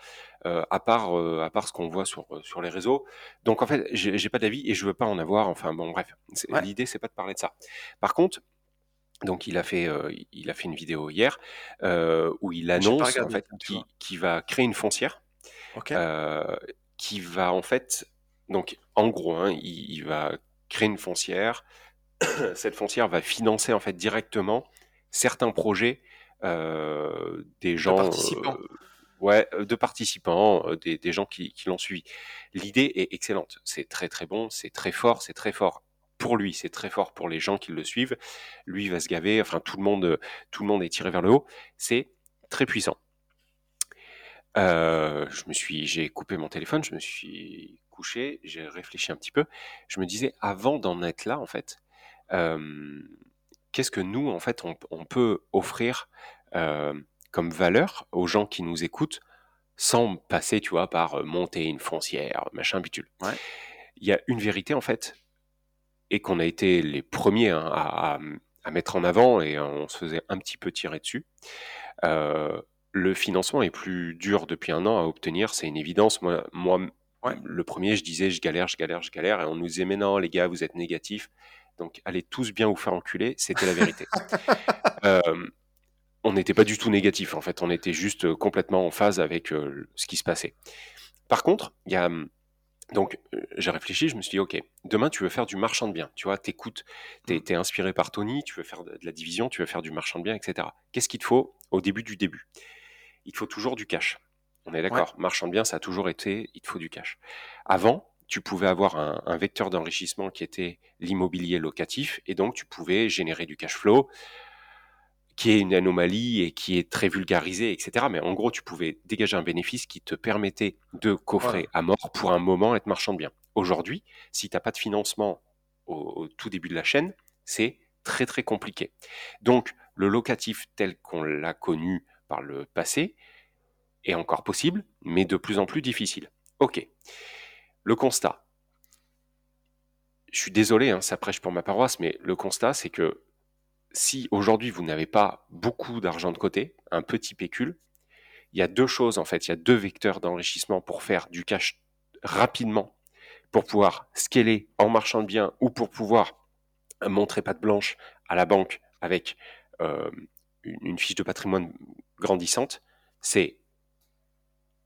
euh, à part, euh, à part ce qu'on voit sur, sur les réseaux. Donc, en fait, j'ai j'ai pas d'avis et je veux pas en avoir. Enfin, bon, bref. C'est- Ouais. L'idée, c'est pas de parler de ça. Par contre, donc, il a fait, euh, il a fait une vidéo hier euh, où il J'ai pas annonce en regardé, fait tiens, tu qu'il vois. qu'il va créer une foncière Ok. euh, qui va en fait, donc en gros, hein, il, il va créer une foncière. [coughs] Cette foncière va financer en fait directement certains projets euh, des De gens, participants. euh, ouais, euh, de participants, euh, des, des gens qui, qui l'ont suivi. L'idée est excellente, c'est très très bon, c'est très fort, c'est très fort pour lui, c'est très fort pour les gens qui le suivent. Lui va se gaver, enfin tout le monde, tout le monde est tiré vers le haut. C'est très puissant. Je me suis, j'ai coupé mon téléphone, je me suis couché, j'ai réfléchi un petit peu. Je me disais, avant d'en être là, en fait, qu'est-ce que nous, en fait, on, on peut offrir comme valeur aux gens qui nous écoutent sans passer, tu vois, par monter une foncière, machin, bitule. Ouais. Il y a une vérité, en fait, et qu'on a été les premiers hein, à, à- à mettre en avant et on se faisait un petit peu tirer dessus. Euh, le financement est plus dur depuis un an à obtenir, c'est une évidence. Moi, moi Ouais. le premier, je disais je galère, je galère, je galère, et on nous disait mais non, les gars, vous êtes négatifs. Donc allez tous bien vous faire enculer, c'était la vérité. [laughs] Euh, on n'était pas du tout négatif en fait, on était juste euh, complètement en phase avec euh, ce qui se passait. Par contre, il y a hum, donc j'ai réfléchi, je me suis dit ok, demain tu veux faire du marchand de biens, tu vois, t'écoutes, t'es Mm. t'es inspiré par Tony, tu veux faire de de la division, tu veux faire du marchand de biens, etc. Qu'est-ce qu'il te faut au début du début? Il te faut toujours du cash. On est d'accord, marchand de biens, ça a toujours été, il te faut du cash. Avant, tu pouvais avoir un, un vecteur d'enrichissement qui était l'immobilier locatif, et donc tu pouvais générer du cash flow, qui est une anomalie et qui est très vulgarisé, etc. Mais en gros, tu pouvais dégager un bénéfice qui te permettait de coffrer à mort pour un moment être marchand de biens. Aujourd'hui, si tu n'as pas de financement au, au tout début de la chaîne, c'est très très compliqué. Donc, le locatif tel qu'on l'a connu par le passé est encore possible, mais de plus en plus difficile. Ok. Le constat. Je suis désolé, hein, ça prêche pour ma paroisse, mais le constat, c'est que si aujourd'hui vous n'avez pas beaucoup d'argent de côté, un petit pécule, il y a deux choses en fait. Il y a deux vecteurs d'enrichissement pour faire du cash rapidement, pour pouvoir scaler en marchand de biens ou pour pouvoir montrer patte blanche à la banque avec euh, une, une fiche de patrimoine grandissante. C'est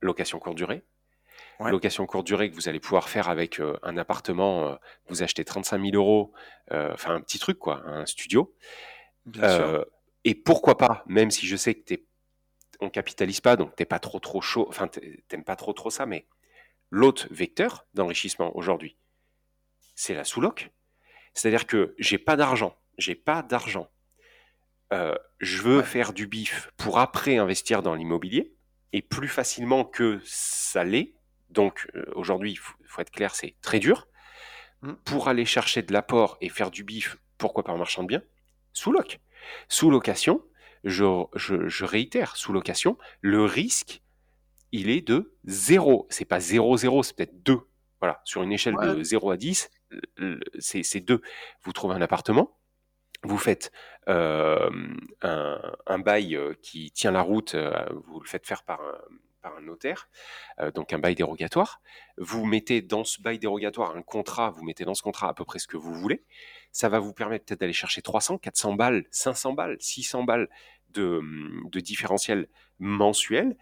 location courte durée. Ouais. Location courte durée que vous allez pouvoir faire avec euh, un appartement, euh, vous achetez 35 000 euros, euh, enfin un petit truc quoi, un studio. Bien sûr. Et pourquoi pas, même si je sais que t'es, on capitalise pas, donc t'es pas trop trop chaud, enfin t'aimes pas trop trop ça, mais l'autre vecteur d'enrichissement aujourd'hui, c'est la sous-loc. C'est-à-dire que j'ai pas d'argent, j'ai pas d'argent. Euh, je veux Ouais. faire du bif pour après investir dans l'immobilier et plus facilement que ça l'est. Donc euh, aujourd'hui, il faut, faut être clair, c'est très dur. Mm. Pour aller chercher de l'apport et faire du bif, pourquoi pas en marchand de biens Sous loc. Sous location, je, je, je réitère, sous location, le risque, il est de 0. C'est pas 0,0, c'est peut-être 2. Voilà, sur une échelle de Ouais. 0 à 10, le- c'est c'est 2. Vous trouvez un appartement, vous faites euh, un, un bail euh, qui tient la route, vous le faites faire par un, un notaire, euh, donc un bail dérogatoire. Vous mettez dans ce bail dérogatoire un contrat, vous mettez dans ce contrat à peu près ce que vous voulez. Ça va vous permettre peut-être d'aller chercher 300, 400 balles, 500 balles, 600 balles de, de différentiel mensuel.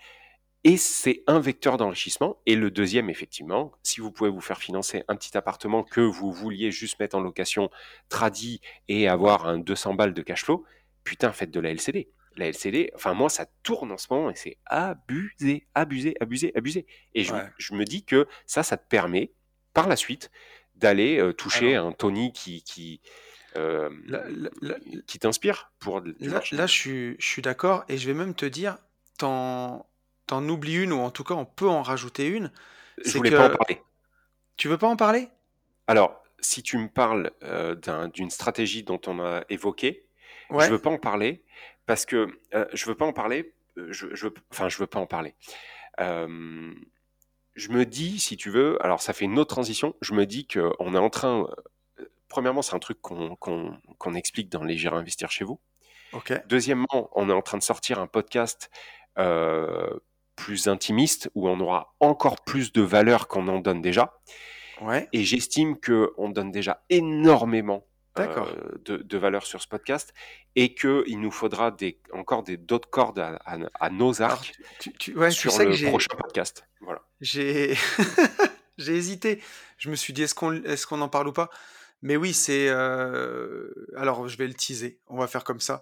Et c'est un vecteur d'enrichissement. Et le deuxième, effectivement, si vous pouvez vous faire financer un petit appartement que vous vouliez juste mettre en location tradie et avoir un 200 balles de cash flow, putain, faites de la LCD. La LCD, enfin moi, ça tourne en ce moment et c'est abusé, abusé, abusé, abusé. Et je, Ouais. je me dis que ça, ça te permet, par la suite, d'aller euh, toucher Alors- un Tony qui, qui, euh, qui t'inspire pour Là, là, je suis, je suis d'accord et je vais même te dire, t'en- t'en oublies une, ou en tout cas, on peut en rajouter une. Je voulais pas en parler. Tu veux pas en parler? Alors, si tu me parles euh, d'un- d'une stratégie dont on a évoqué, je Ouais. veux pas en parler parce que euh, je veux pas en parler. euh, Je, je, veux- enfin, je veux pas en parler. Euh, je me dis, si tu veux, alors ça fait une autre transition. Je me dis que on est en train. Premièrement, c'est un truc qu'on qu'on qu'on explique dans les Gérer Investir chez vous. Ok. Deuxièmement, on est en train de sortir un podcast euh, plus intimiste où on aura encore plus de valeur qu'on en donne déjà. Ouais. Et j'estime qu'on donne déjà énormément. Euh, de, de valeur sur ce podcast et qu'il nous faudra des, encore des, d'autres cordes à, à- à nos Alors, arcs tu, tu- tu- ouais, tu sur sais le prochain podcast. Voilà. j'ai, [laughs] j'ai hésité. Je me suis dit, est-ce qu'on, est-ce qu'on en parle ou pas? Mais oui, c'est, euh, alors je vais le teaser. On va faire comme ça.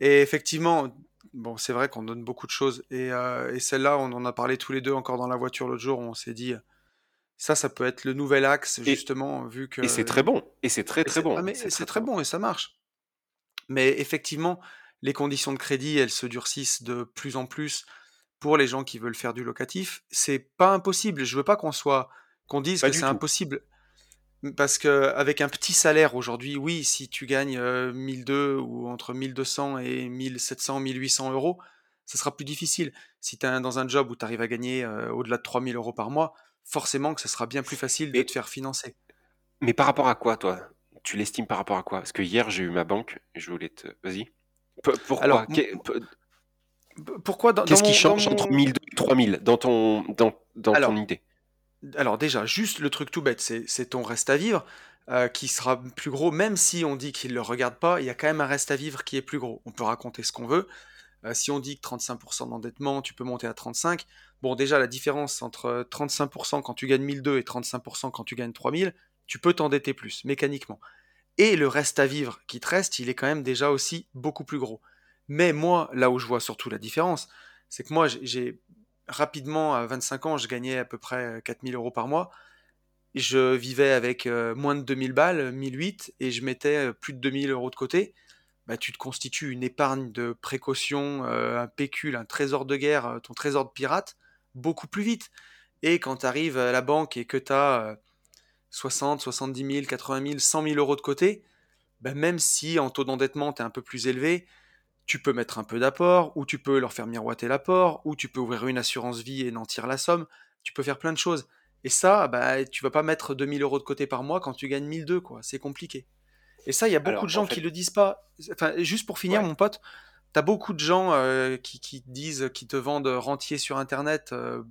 Et effectivement, bon, c'est vrai qu'on donne beaucoup de choses. Et, euh, et celle-là, on en a parlé tous les deux encore dans la voiture l'autre jour. On s'est dit, ça, ça peut être le nouvel axe, Et, justement, vu et c'est que très bon. Et c'est très très bon. ah mais C'est très bon. bon et ça marche. Mais effectivement, les conditions de crédit, elles se durcissent de plus en plus pour les gens qui veulent faire du locatif. C'est pas impossible. Je veux pas qu'on soit, qu'on dise Pas que c'est impossible. Parce que avec un petit salaire aujourd'hui, oui, si tu gagnes euh, 1002 ou entre 1200 et 1700, 1800 euros, ça sera plus difficile. Si tu es dans un job où tu arrives à gagner euh, au-delà de 3000 euros par mois, forcément que ça sera bien plus facile de te faire financer. mais par rapport à quoi, toi? Tu l'estimes par rapport à quoi? Parce que hier, j'ai eu ma banque et je voulais te. Vas-y. Pourquoi Alors, pourquoi dans, dans Qu'est-ce qui dans change entre mon... 1002 et 3000 dans ton, dans, dans ton idée? Alors déjà, juste le truc tout bête, c'est c'est ton reste à vivre euh, qui sera plus gros, même si on dit qu'il ne le regarde pas, il y a quand même un reste à vivre qui est plus gros. On peut raconter ce qu'on veut. Euh, si on dit que 35% d'endettement, tu peux monter à 35. Bon, déjà, la différence entre 35% quand tu gagnes 1002 et 35% quand tu gagnes 3000, tu peux t'endetter plus, mécaniquement. Et le reste à vivre qui te reste, il est quand même déjà aussi beaucoup plus gros. Mais moi, là où je vois surtout la différence, c'est que moi, j'ai rapidement, à 25 ans, je gagnais à peu près 4000 euros par mois. Je vivais avec euh, moins de 2000 balles, 1008, et je mettais euh, plus de 2000 euros de côté. Bah, tu te constitues une épargne de précaution, euh, un pécule, un trésor de guerre, euh, ton trésor de pirate, beaucoup plus vite. Et quand tu arrives à la banque et que tu as 60, 70 000, 80 000, 100 000 euros de côté, bah, même si en taux d'endettement tu es un peu plus élevé, tu peux mettre un peu d'apport, ou tu peux leur faire miroiter l'apport, ou tu peux ouvrir une assurance vie et nantir la somme. Tu peux faire plein de choses. Et ça, bah, tu vas pas mettre 2000 euros de côté par mois quand tu gagnes 1002, quoi. C'est compliqué. Et ça, il y a beaucoup Alors, de en gens qui fait, le disent pas. Enfin, juste pour finir, ouais. mon pote, t'as beaucoup de gens euh, qui, qui disent, qui te vendent rentier sur Internet, euh,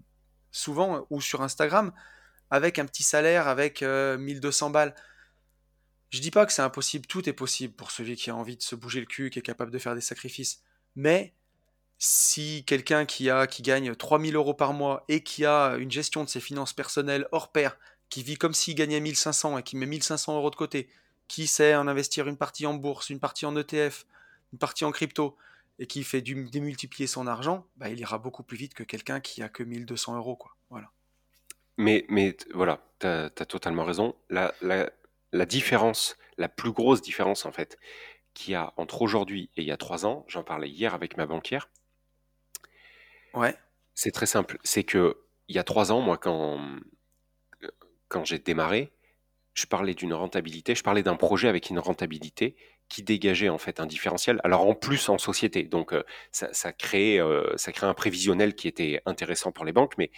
souvent, ou sur Instagram, avec un petit salaire, avec euh, 1200 balles. Je dis pas que c'est impossible, tout est possible pour celui qui a envie de se bouger le cul, qui est capable de faire des sacrifices. Mais si quelqu'un qui a qui gagne 3000 euros par mois et qui a une gestion de ses finances personnelles hors pair, qui vit comme s'il gagnait 1500 et qui met 1500 euros de côté, qui sait en investir une partie en bourse, une partie en ETF, une partie en crypto, et qui fait du, démultiplier son argent, bah, il ira beaucoup plus vite que quelqu'un qui a que 1200 euros, quoi. Voilà. Mais, mais voilà, tu as, totalement raison. La, la, la différence, la plus grosse différence en fait, qu'il y a entre aujourd'hui et il y a trois ans, j'en parlais hier avec ma banquière, Ouais, c'est très simple. C'est que il y a trois ans, moi, quand, quand j'ai démarré, je parlais d'une rentabilité, je parlais d'un projet avec une rentabilité qui dégageait en fait un différentiel. Alors en plus en société, donc euh, ça, ça crée, euh, ça crée un prévisionnel qui était intéressant pour les banques, mais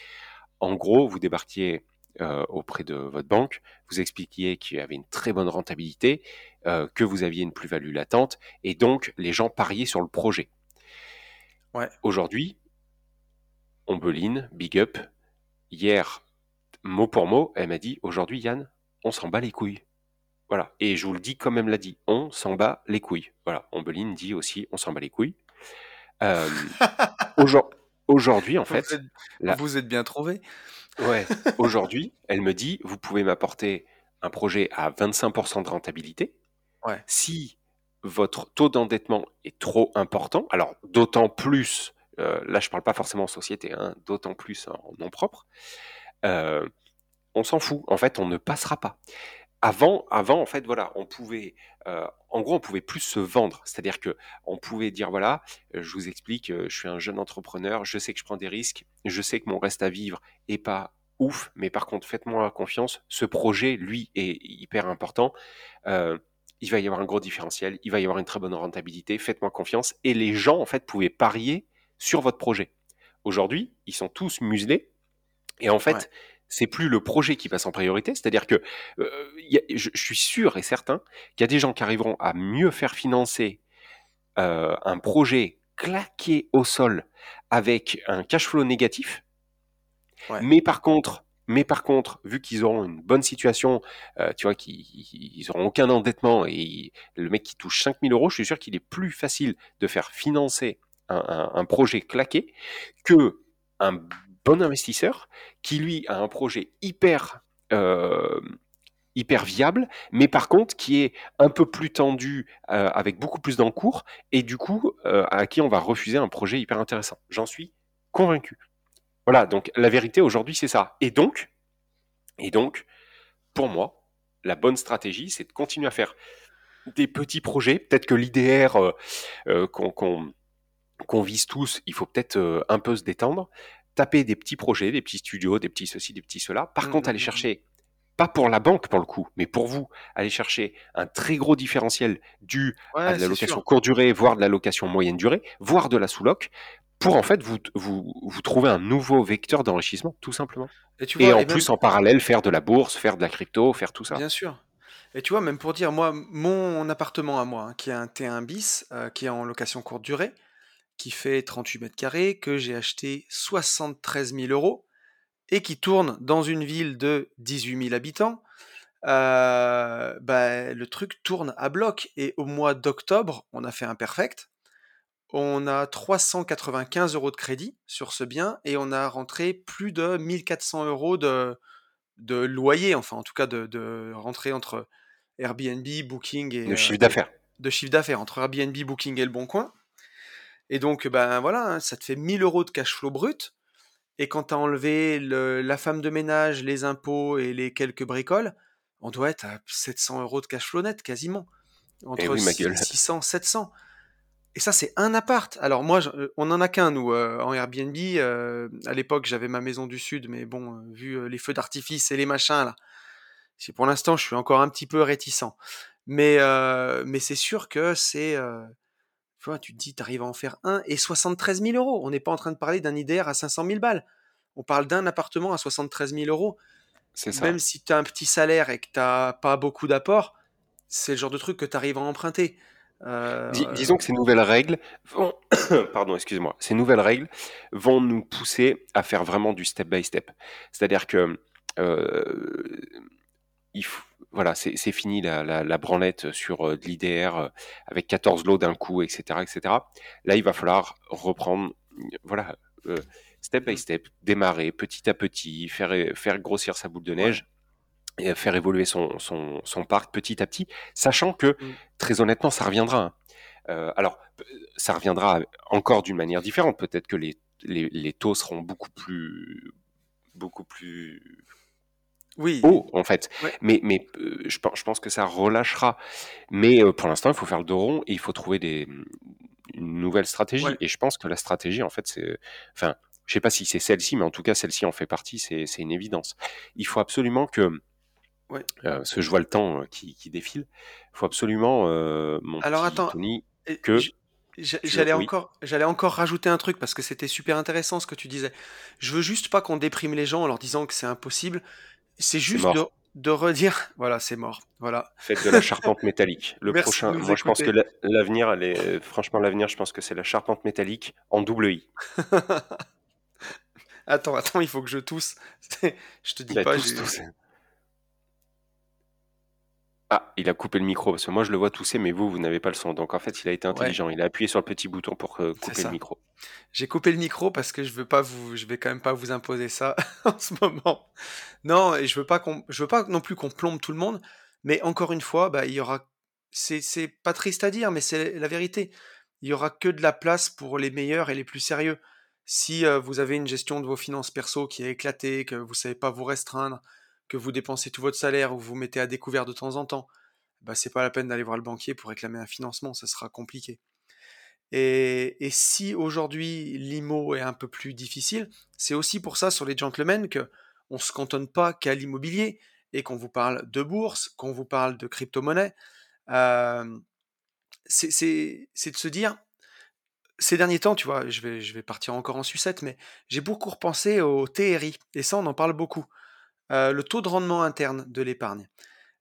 en gros, vous débarquiez euh, auprès de votre banque, vous expliquiez qu'il y avait une très bonne rentabilité, que vous aviez une plus-value latente, et donc les gens pariaient sur le projet. ouais. Aujourd'hui, Ombeline, big up, hier, mot pour mot, elle m'a dit aujourd'hui, Yann, on s'en bat les couilles. Voilà. Et je vous le dis comme elle l'a dit, on s'en bat les couilles. Voilà. Ombeline dit aussi, on s'en bat les couilles. Euh, [laughs] aujourd- Aujourd'hui, en Vous fait, êtes, la, vous êtes bien trouvé. Ouais, [laughs] aujourd'hui, elle me dit, vous pouvez m'apporter un projet à 25% de rentabilité. Ouais. Si votre taux d'endettement est trop important, alors d'autant plus, euh, là je parle pas forcément en société, hein, d'autant plus en nom propre, euh, on s'en fout. En fait, on ne passera pas. avant, avant, en fait, voilà, on pouvait, euh, en gros, on pouvait plus se vendre. C'est-à-dire que on pouvait dire, voilà, euh, je vous explique, euh, je suis un jeune entrepreneur, je sais que je prends des risques, je sais que mon reste à vivre est pas ouf, mais par contre, faites-moi confiance. Ce projet, lui, est hyper important. il va y avoir un gros différentiel, il va y avoir une très bonne rentabilité. Faites-moi confiance. Et les gens, en fait, pouvaient parier sur votre projet. Aujourd'hui, ils sont tous muselés. Et en fait, c'est plus le projet qui passe en priorité. C'est-à-dire que euh, je, suis sûr et certain qu'il y a des gens qui arriveront à mieux faire financer euh, un projet claqué au sol avec un cash flow négatif. Mais par contre, mais par contre, vu qu'ils auront une bonne situation, euh, tu vois, qu'ils n'auront aucun endettement et le mec qui touche 5000 euros, je suis sûr qu'il est plus facile de faire financer un, un projet claqué que un bon investisseur qui lui a un projet hyper euh, hyper viable, mais par contre qui est un peu plus tendu, euh, avec beaucoup plus d'encours, et du coup euh, à qui on va refuser un projet hyper intéressant. J'en suis convaincu. Voilà, donc la vérité aujourd'hui c'est ça. Et donc, et donc, pour moi, la bonne stratégie, c'est de continuer à faire des petits projets. Peut-être que l'IDR qu'on vise tous, il faut peut-être un peu se détendre, taper des petits projets, des petits studios, des petits ceci, des petits cela. Par mmh, contre, mmh, aller mmh, chercher, pas pour la banque pour le coup, mais pour vous, aller chercher un très gros différentiel dû à de la location courte durée, voire de la location moyenne durée, voire de la sous-loc, pour en fait vous, vous, vous trouver un nouveau vecteur d'enrichissement, tout simplement. Et, en plus, en parallèle, faire de la bourse, faire de la crypto, faire tout ça. Bien sûr. Et tu vois, même pour dire, moi, mon appartement à moi, hein, qui est un T1 bis, euh, qui est en location courte durée, qui fait 38 mètres carrés, que j'ai acheté 73 000 euros et qui tourne dans une ville de 18 000 habitants, euh, bah, le truc tourne à bloc. Et au mois d'octobre, on a fait un perfect. On a 395 euros de crédit sur ce bien et on a rentré plus de 1400 euros de, de loyer, enfin en tout cas de, de rentrée entre Airbnb, Booking et... De chiffre d'affaires. De chiffre d'affaires, entre Airbnb, Booking et Le Bon Coin. Et donc, ben voilà, hein, ça te fait 1000 euros de cash flow brut. Et quand tu as enlevé la femme de ménage, les impôts et les quelques bricoles, on doit être à 700 euros de cash flow net quasiment. Entre eh oui, 600, 700. Et ça, c'est un appart. Alors moi, euh, on en a qu'un, nous, euh, en Airbnb. Euh, à l'époque, j'avais ma maison du Sud, mais bon, vu les feux d'artifice et les machins, là, pour l'instant, je suis encore un petit peu réticent. Mais, mais c'est sûr que c'est tu te dis, tu arrives à en faire un et 73 000 euros. On n'est pas en train de parler d'un IDR à 500 000 balles. On parle d'un appartement à 73 000 euros. Ça. Même si tu as un petit salaire et que tu n'as pas beaucoup d'apport, c'est le genre de truc que tu arrives à emprunter. Euh, disons que ces nouvelles règles vont, [coughs] pardon, excuse-moi, ces nouvelles règles vont nous pousser à faire vraiment du step by step. C'est-à-dire que euh, il faut, voilà, c'est fini la, branlette sur euh, de l'IDR euh, avec 14 lots d'un coup, etc., etc. Là, il va falloir reprendre, voilà, euh, step by step, démarrer petit à petit, faire, faire grossir sa boule de neige. Et faire évoluer son, son, parc petit à petit, sachant que, mmh. très honnêtement, ça reviendra. Hein. alors, ça reviendra encore d'une manière différente. Peut-être que les, les, les, taux seront beaucoup plus, beaucoup plus oui. haut, en fait. Mais, mais euh, je, pense, je pense que ça relâchera. Mais euh, pour l'instant, il faut faire le dos rond et il faut trouver des, une nouvelle stratégie. Et je pense que la stratégie, en fait, c'est. Enfin, je sais pas si c'est celle-ci, mais en tout cas, celle-ci en fait partie, c'est une évidence. Il faut absolument que. Ouais. Euh, parce que je vois le temps qui, qui défile. Il faut absolument, mon Alors, attends, Tony, que. J'allais encore, j'allais encore rajouter un truc parce que c'était super intéressant ce que tu disais. Je veux juste pas qu'on déprime les gens en leur disant que c'est impossible. C'est juste de, redire, [laughs] voilà, c'est mort. Voilà. Faites de la [laughs] charpente métallique. Le prochain, moi je pense que l'avenir, franchement l'avenir, je pense que c'est la charpente métallique en double I. [laughs] attends, attends, il faut que je tousse. je te dis bah, pas. Ah, il a coupé le micro parce que moi je le vois tousser, mais vous, vous n'avez pas le son. Donc en fait, il a été intelligent. Il a appuyé sur le petit bouton pour euh, couper le micro. J'ai coupé le micro parce que je veux pas vous, je vais quand même pas vous imposer ça [laughs] en ce moment. Non, et je veux pas qu'on, je veux pas non plus qu'on plombe tout le monde. Mais encore une fois, bah, il y aura, c'est, c'est pas triste à dire, mais c'est la vérité. Il y aura que de la place pour les meilleurs et les plus sérieux. Si euh, vous avez une gestion de vos finances perso qui est éclatée, que vous savez pas vous restreindre, que vous dépensez tout votre salaire ou vous mettez à découvert de temps en temps, bah, c'est pas la peine d'aller voir le banquier pour réclamer un financement, ça sera compliqué. Et, si aujourd'hui l'IMO est un peu plus difficile, c'est aussi pour ça sur les gentlemen que on se cantonne pas qu'à l'immobilier et qu'on vous parle de bourse, qu'on vous parle de crypto-monnaie. Euh, c'est de se dire, ces derniers temps, tu vois, je vais, je vais partir encore en sucette, mais j'ai beaucoup repensé au TRI, et ça on en parle beaucoup. Euh, le taux de rendement interne de l'épargne.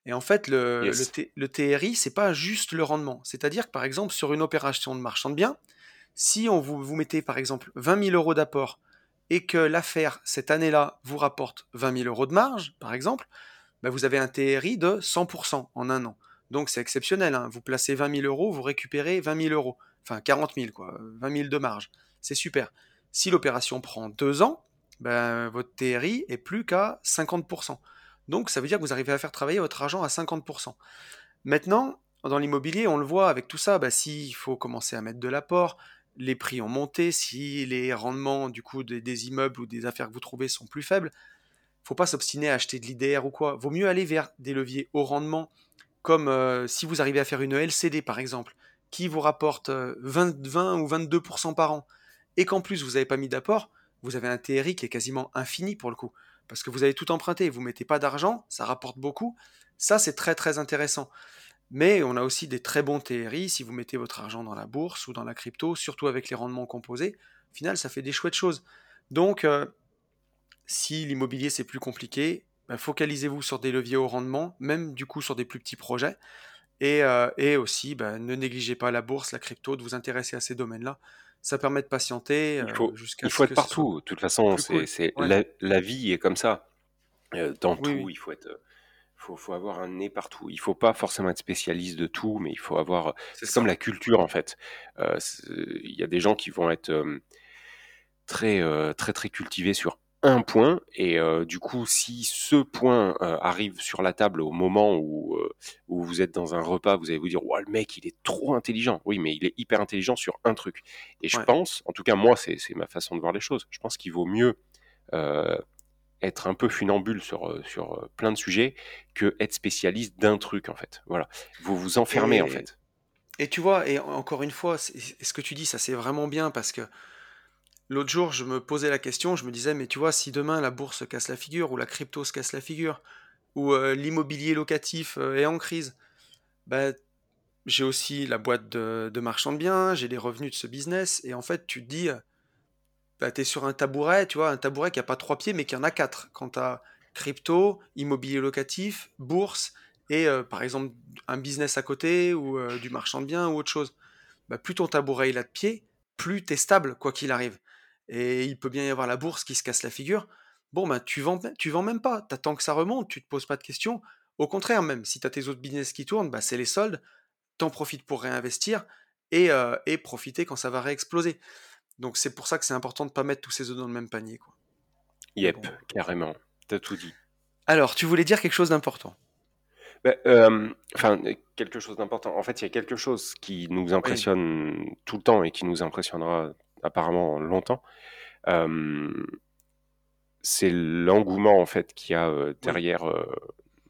Et en fait, le, le, TRI, c'est pas juste le rendement. C'est-à-dire que par exemple, sur une opération de marchand de biens, si on vous, vous mettez par exemple 20 000 euros d'apport et que l'affaire cette année-là vous rapporte 20 000 euros de marge, par exemple, bah, vous avez un TRI de 100% en un an. Donc c'est exceptionnel. Hein. Vous placez 20 000 euros, vous récupérez 20 000 euros. Enfin 40 000 quoi, 20 000 de marge. C'est super. Si l'opération prend deux ans, ben, votre TRI est plus qu'à 50%. Donc ça veut dire que vous arrivez à faire travailler votre argent à 50%. Maintenant, dans l'immobilier, on le voit avec tout ça, bah, s'il faut commencer à mettre de l'apport, les prix ont monté, si les rendements du coup des, immeubles ou des affaires que vous trouvez sont plus faibles, faut pas s'obstiner à acheter de l'IDR ou quoi. Vaut mieux aller vers des leviers haut rendement, comme euh, si vous arrivez à faire une LCD par exemple, qui vous rapporte 20, euh, 20 ou 22% par an, et qu'en plus vous n'avez pas mis d'apport, vous avez un TRI qui est quasiment infini pour le coup parce que vous avez tout emprunté, vous mettez pas d'argent, ça rapporte beaucoup. Ça, c'est très très intéressant. Mais on a aussi des très bons TRI si vous mettez votre argent dans la bourse ou dans la crypto, surtout avec les rendements composés. Au final, ça fait des chouettes choses. Donc, euh, si l'immobilier c'est plus compliqué, bah, focalisez-vous sur des leviers au rendement, même du coup sur des plus petits projets. Et, euh, aussi, bah, ne négligez pas la bourse, la crypto, de vous intéresser à ces domaines-là ça permet de patienter il faut, jusqu'à il faut être partout. De toute façon, c'est, la, vie est comme ça. dans tout, il faut être. Faut, faut avoir un nez partout. Il faut pas forcément être spécialiste de tout, mais il faut avoir. C'est, comme la culture en fait. Il y a des gens qui vont être très très très cultivés sur un point et euh, du coup si ce point euh, arrive sur la table au moment où, euh, où vous êtes dans un repas vous allez vous dire ouais le mec il est trop intelligent. Oui mais il est hyper intelligent sur un truc. Et je pense en tout cas moi c'est ma façon de voir les choses. Je pense qu'il vaut mieux être un peu funambule sur, sur plein de sujets que être spécialiste d'un truc en fait. Voilà. Vous vous enfermez en fait. et tu vois et encore une fois ce que tu dis ça c'est vraiment bien parce que L'autre jour, je me posais la question, je me disais, mais tu vois, si demain la bourse se casse la figure, ou la crypto se casse la figure, ou euh, l'immobilier locatif euh, est en crise, bah, j'ai aussi la boîte de, de marchand de biens, j'ai les revenus de ce business, et en fait, tu te dis, bah, tu es sur un tabouret, tu vois, un tabouret qui n'a pas trois pieds, mais qui en a quatre. Quand tu as crypto, immobilier locatif, bourse, et euh, par exemple un business à côté, ou du marchand de biens, ou autre chose, bah, plus ton tabouret il a de pieds, plus tu es stable, quoi qu'il arrive et il peut bien y avoir la bourse qui se casse la figure. Bon, ben, tu vends, tu vends même pas. Tu attends que ça remonte, tu te poses pas de questions. Au contraire, même, si tu as tes autres business qui tournent, bah, c'est les soldes. T'en profites pour réinvestir et, euh, et, profiter quand ça va réexploser. Donc, c'est pour ça que c'est important de pas mettre tous ses œufs dans le même panier. Quoi. Yep, bon. carrément. T'as tout dit. Alors, tu voulais dire quelque chose d'important? Bah, euh, enfin, quelque chose d'important. En fait, il y a quelque chose qui nous impressionne tout le temps et qui nous impressionnera apparemment longtemps. c'est l'engouement en fait qu'il y a derrière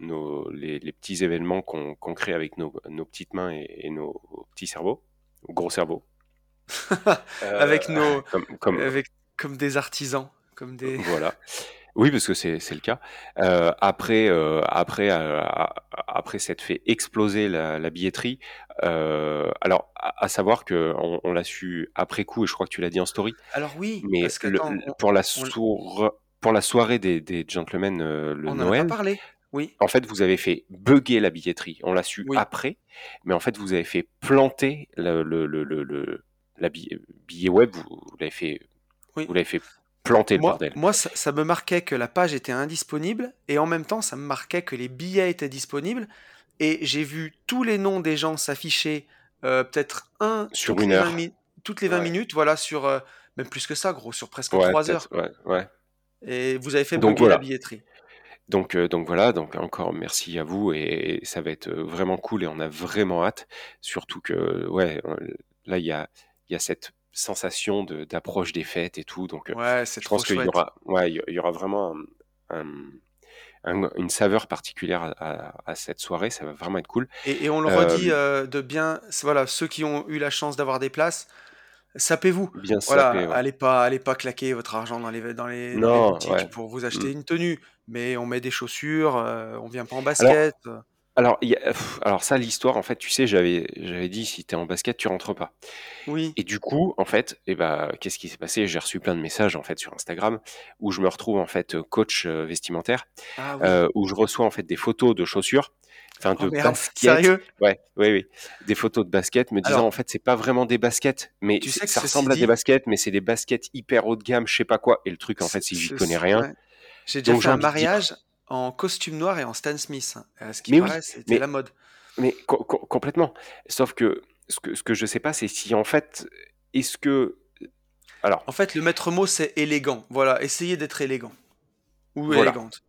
nos, les, petits événements qu'on crée avec nos, petites mains et, nos petits cerveaux, gros cerveaux. [laughs] avec nos, comme, comme, avec, comme des artisans, comme des. Voilà. Oui, parce que c'est le cas. Euh, après, euh, après, euh, après s'être fait exploser la, la billetterie, euh, alors à, savoir que on, l'a su après coup, et je crois que tu l'as dit en story. Alors oui, mais parce que, le, attends, pour la sour, pour la soirée des, des gentlemen euh, le on. En a pas parlé. Oui. En fait, vous avez fait bugger la billetterie. On l'a su Oui. après, mais en fait, vous avez fait planter le, le, le, le, le- la billet, billet web. Vous, vous l'avez fait, Oui. vous l'avez fait planter le Moi, bordel. moi ça, ça me marquait que la page était indisponible et en même temps, ça me marquait que les billets étaient disponibles. Et j'ai vu tous les noms des gens s'afficher, euh, peut-être un Sur une les 20, heure. toutes les 20 Ouais. minutes, voilà, sur euh, même plus que ça, gros, sur presque Ouais, 3 heures. Ouais. Et vous avez fait Donc bugger la voilà. billetterie. Donc, euh, donc voilà, donc encore merci à vous et, ça va être vraiment cool et on a vraiment hâte. Surtout que, ouais, là il y a, il y a cette sensation de- d'approche des fêtes et tout. Donc euh, Ouais, c'est je pense qu'il y aura, ouais, il y aura vraiment un, un- un- une saveur particulière à, cette soirée. Ça va vraiment être cool. Et, et on le Euh, redit euh, de bien, voilà, ceux qui ont eu la chance d'avoir des places, sapez-vous. bien Voilà, sapé, ouais. allez pas, allez pas claquer votre argent dans les, dans les, dans les Non, boutiques pour vous acheter Mm. une tenue, mais on met des chaussures, euh, on vient pas en basket. Alors, il y a- pff, alors ça, l'histoire, en fait, tu sais, j'avais, j'avais dit, si t'es en basket, tu rentres pas. Oui, Et du coup, en fait, eh ben, qu'est-ce qui s'est passé? J'ai reçu plein de messages, en fait, sur Instagram, où je me retrouve, en fait, coach euh, vestimentaire, ah oui. euh, où je reçois, en fait, des photos de chaussures, enfin, Oh de merde, baskets. sérieux? Ouais, oui, oui. Des photos de baskets me disant, Alors- en fait, c'est pas vraiment des baskets, mais Tu c'est- sais que ça ceci ressemble à dit- des baskets, mais c'est des baskets hyper haut de gamme, je sais pas quoi. Et le truc, en fait, c'est que j'y Ce- connais rien. ouais. J'ai déjà Donc, fait j'ai un envie de dire- mariage en costume noir et en Stan Smith. À ce qui Mais oui, paraît, c'était mais- la mode. Mais co- co- complètement. Sauf que ce que, ce que je sais pas, c'est si, en fait, est-ce que. Alors, En fait, le maître mot, c'est élégant. Voilà, essayez d'être élégant. Ou Voilà. élégante.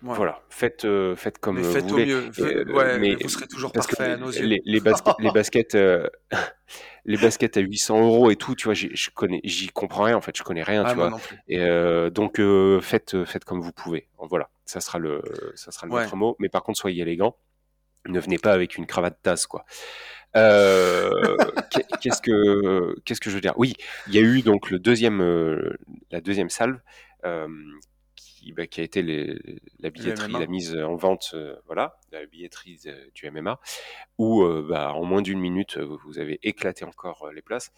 Voilà. voilà, faites, euh, faites comme Mais euh, faites vous au voulez. mieux. Euh, ouais, mais- vous serez toujours parfait à nos yeux. les, les, basket- les [laughs] baskets, euh, [laughs] les baskets à 800 euros et tout, tu vois, j'y- je connais, j'y comprends rien en fait, je connais rien, Ah, tu vois. Et euh, donc euh, faites, faites comme vous pouvez. Voilà, ça sera le, ça sera le Ouais. maître mot. Mais par contre, soyez élégant. Ne venez pas avec une cravate tasse, quoi. Euh, [laughs] qu'est- qu'est-ce que, qu'est-ce que je veux dire? Oui, il y a eu donc le deuxième, euh, la deuxième salve euh, qui, bah, qui a été les- la billetterie, la mise en vente, voilà, la billetterie du MMA, où bah, en moins d'une minute, vous avez éclaté encore les places.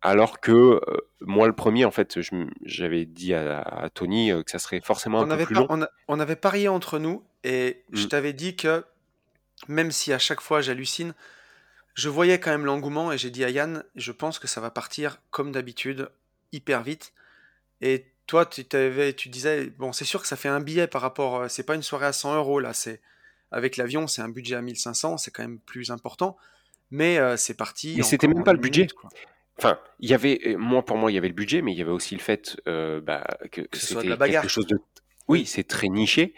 Alors que euh, moi, le premier, en fait, j'avais dit à, à Tony euh, que ça serait forcément un On peu avait, plus long. on, a- on avait parié entre nous et je Mm. t'avais dit que même si à chaque fois j'hallucine, je voyais quand même l'engouement et j'ai dit à Yann, je pense que ça va partir comme d'habitude, hyper vite. Et toi, tu, tu disais, bon, c'est sûr que ça fait un billet par rapport, euh, c'est pas une soirée à 100 euros là, c'est avec l'avion, c'est un budget à 1500, c'est quand même plus important. Mais euh, c'est parti. Mais c'était même pas le budget. minute, quoi. Enfin, il y avait, euh, moi pour moi, il y avait le budget, mais il y avait aussi le fait euh, bah, que, Que c'était quelque chose de. Oui, c'est très niché.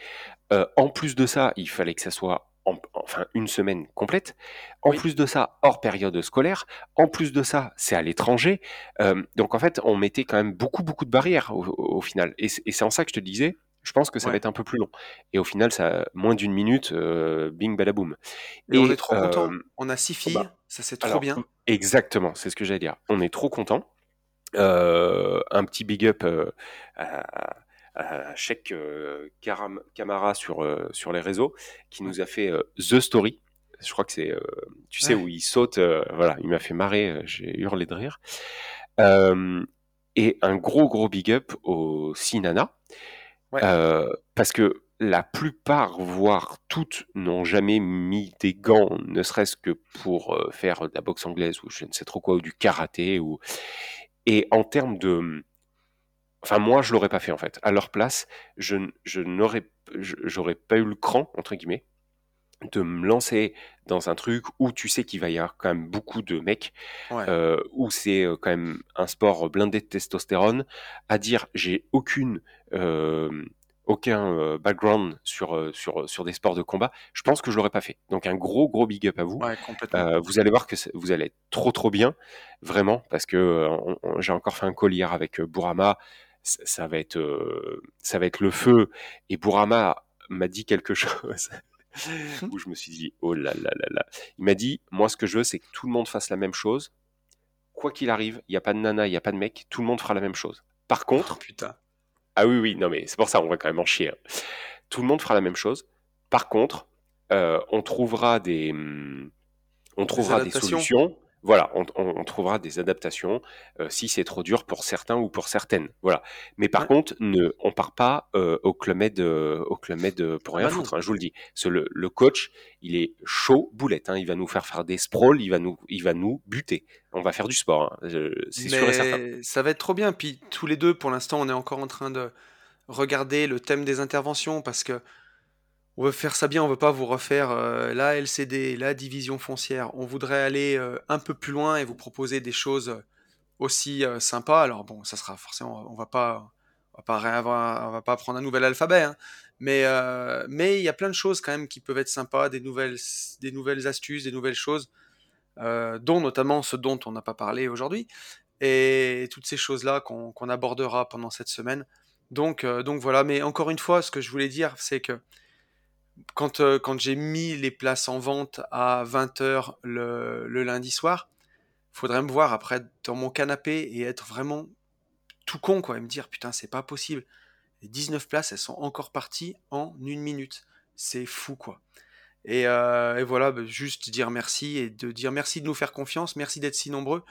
Euh, en plus de ça, il fallait que ça soit en- enfin une semaine complète. En Oui. plus de ça, hors période scolaire. En plus de ça, c'est à l'étranger. Euh, donc en fait, on mettait quand même beaucoup beaucoup de barrières au, final. Et c'est en ça que je te disais. Je pense que ça Ouais. va être un peu plus long. Et au final, ça moins d'une minute, euh, bing badaboum. Et, on Et, est trop content. euh, On a six filles, bah, ça c'est trop alors, bien. Exactement, c'est ce que j'allais dire. On est trop content. Euh, un petit big up euh, à, à Sheikh euh, Karam- Kamara sur, euh, sur les réseaux qui nous a fait euh, The Story. Je crois que c'est, tu sais, Ouais. où il saute. voilà, il m'a fait marrer, j'ai hurlé de rire. Et un gros, gros big up au Sinana. Ouais. Parce que la plupart, voire toutes, n'ont jamais mis des gants, ne serait-ce que pour euh, faire de la boxe anglaise ou je ne sais trop quoi, ou du karaté. Ou... Et en termes de... Enfin, moi, je l'aurais pas fait en fait. À leur place, je, n'aurais, j'aurais pas eu le cran, entre guillemets, de me lancer dans un truc où tu sais qu'il va y avoir quand même beaucoup de mecs Ouais. euh, où c'est euh, quand même un sport blindé de testostérone, à dire j'ai aucune euh, aucun euh, background sur, euh, sur, sur des sports de combat, je pense que je l'aurais pas fait. Donc un gros gros big up à vous. Ouais. Euh, vous allez voir que vous allez être trop trop bien, vraiment, parce que euh, j'ai encore fait un call hier avec euh, Bourama, ça, ça va être euh, ça va être le feu. Et Bourama m'a dit quelque [laughs] chose où je me suis dit oh là là là là. Il m'a dit moi ce que je veux c'est que tout le monde fasse la même chose, quoi qu'il arrive, il y a pas de nana, il y a pas de mec, tout le monde fera la même chose. Par contre, Oh, putain. Ah oui, oui, non, mais c'est pour ça, on va quand même en chier. hein. Tout le monde fera la même chose. Par contre, euh, on trouvera des, hum, on trouvera des, solutions. Voilà, on, trouvera des adaptations euh, si c'est trop dur pour certains ou pour certaines. Voilà. Mais par Ouais. contre, ne, on part pas euh, au club med, euh, au club med pour Ah rien bah non. foutre. hein, je vous le dis. Ce- le, le coach, il est chaud boulette. hein, il va nous faire faire des sprawls, il va nous, il va nous buter. On va faire du sport. hein, c'est sûr et certain. Ça va être trop bien. Puis tous les deux, pour l'instant, on est encore en train de regarder le thème des interventions parce que on veut faire ça bien. On veut pas vous refaire euh, la LCD, la division foncière. On voudrait aller euh, un peu plus loin et vous proposer des choses aussi euh, sympas. Alors bon, ça sera forcément, on va pas, on va pas prendre un nouvel alphabet, hein. mais il y a plein de choses quand même qui peuvent être sympas, des nouvelles, des nouvelles astuces, des nouvelles choses, dont notamment ce dont on n'a pas parlé aujourd'hui, et toutes ces choses-là qu'on qu'on abordera pendant cette semaine. Donc, donc voilà, mais encore une fois, ce que je voulais dire, c'est que quand, euh, quand j'ai mis les places en vente à 20h le, le lundi soir, faudrait me voir après dans mon canapé et être vraiment tout con, quoi, et me dire, putain, c'est pas possible. Les 19 places, elles sont encore parties en une minute. C'est fou, quoi. Et, euh, et voilà, bah, juste dire merci et de dire merci de nous faire confiance, merci d'être si nombreux.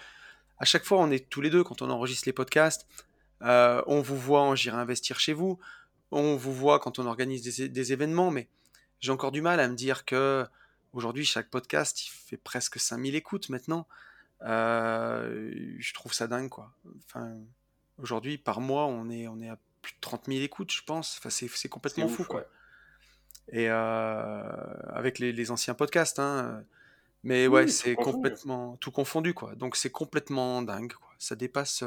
À chaque fois, on est tous les deux quand on enregistre les podcasts. Euh, on vous voit en J'irai investir chez vous. On vous voit quand on organise des, des événements, mais j'ai encore du mal à me dire que aujourd'hui, chaque podcast, il fait presque 5000 écoutes maintenant. Euh, je trouve ça dingue, quoi. Enfin, aujourd'hui, par mois, on est, on est à plus de 30 000 écoutes, je pense. Enfin, c'est, c'est complètement fou, ouf, quoi. ouais. Et euh, avec les, les anciens podcasts, hein. Mais ouais, Oui, c'est complètement tout confondu, quoi. Donc c'est complètement dingue, quoi. Ça dépasse,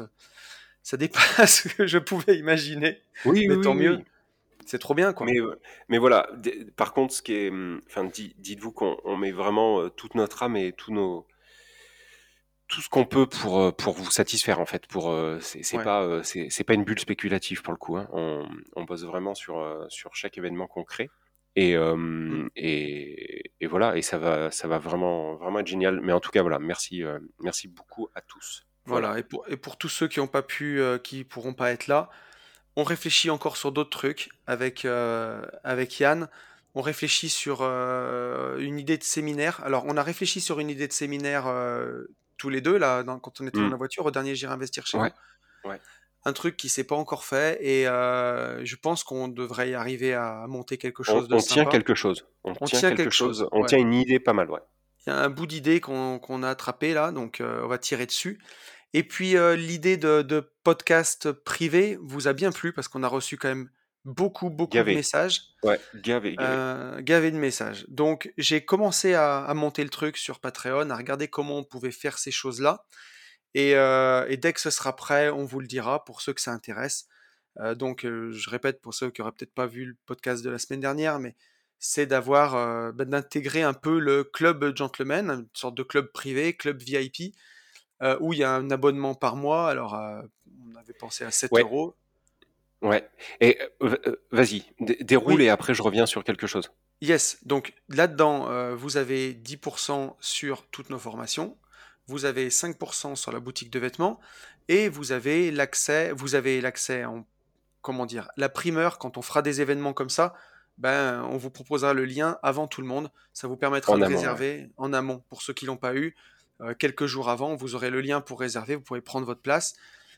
ça dépasse [laughs] ce que je pouvais imaginer. Oui, Mais oui, tant oui, mieux. C'est trop bien, quoi. Mais, euh, mais voilà, par contre, ce qui est, hum, enfin, di- dites-vous qu'on on met vraiment euh, toute notre âme et tous nos, tout ce qu'on peut pour, euh, pour vous satisfaire en fait. Pour, c'est Ouais. pas, c'est pas une bulle spéculative pour le coup. hein. On, on bosse vraiment sur, sur chaque événement concret. Et, euh, Mm. et, et voilà, et ça va, ça va vraiment, vraiment être génial. Mais en tout cas, voilà, merci, merci beaucoup à tous. Voilà. Voilà. Et pour, et pour tous ceux qui ont pas pu, euh, qui pourront pas être là, on réfléchit encore sur d'autres trucs avec, euh, avec Yann. On réfléchit sur euh, une idée de séminaire. Alors, on a réfléchi sur une idée de séminaire euh, tous les deux, là, dans- quand on était dans Mm. la voiture, au dernier J'irai investir chez Ouais, vous. ouais. Un truc qui s'est pas encore fait et je pense qu'on devrait y arriver à monter quelque On, chose de on tient quelque chose. On, On tient tient quelque chose. chose, On ouais. tient une idée pas mal, ouais. Il y a un bout d'idée qu'on a attrapé là, donc euh, on va tirer dessus. Et puis euh, l'idée de, de podcast privé vous a bien plu parce qu'on a reçu quand même beaucoup, beaucoup de Gavé. messages, Ouais, gavé, gavé. euh, gavé de messages. Donc j'ai commencé à, à monter le truc sur Patreon, à regarder comment on pouvait faire ces choses-là. Et, euh, et dès que ce sera prêt, on vous le dira pour ceux que ça intéresse. Donc je répète pour ceux qui auraient peut-être pas vu le podcast de la semaine dernière, mais c'est d'avoir, bah, d'intégrer un peu le club gentleman, une sorte de club privé, club VIP, euh, où il y a un abonnement par mois. Alors, euh, on avait pensé à 7 Ouais, euros. ouais. Et euh, vas-y, dé- déroule Oui, et après je reviens sur quelque chose. yes. Donc là-dedans, vous avez 10% sur toutes nos formations, vous avez 5% sur la boutique de vêtements, et vous avez l'accès, vous avez l'accès en, comment dire, la primeur quand on fera des événements comme ça. Ben, on vous proposera le lien avant tout le monde. Ça vous permettra En de amont, ouais. réserver en amont pour ceux qui l'ont pas eu. Euh, quelques jours avant, vous aurez le lien pour réserver. Vous pourrez prendre votre place.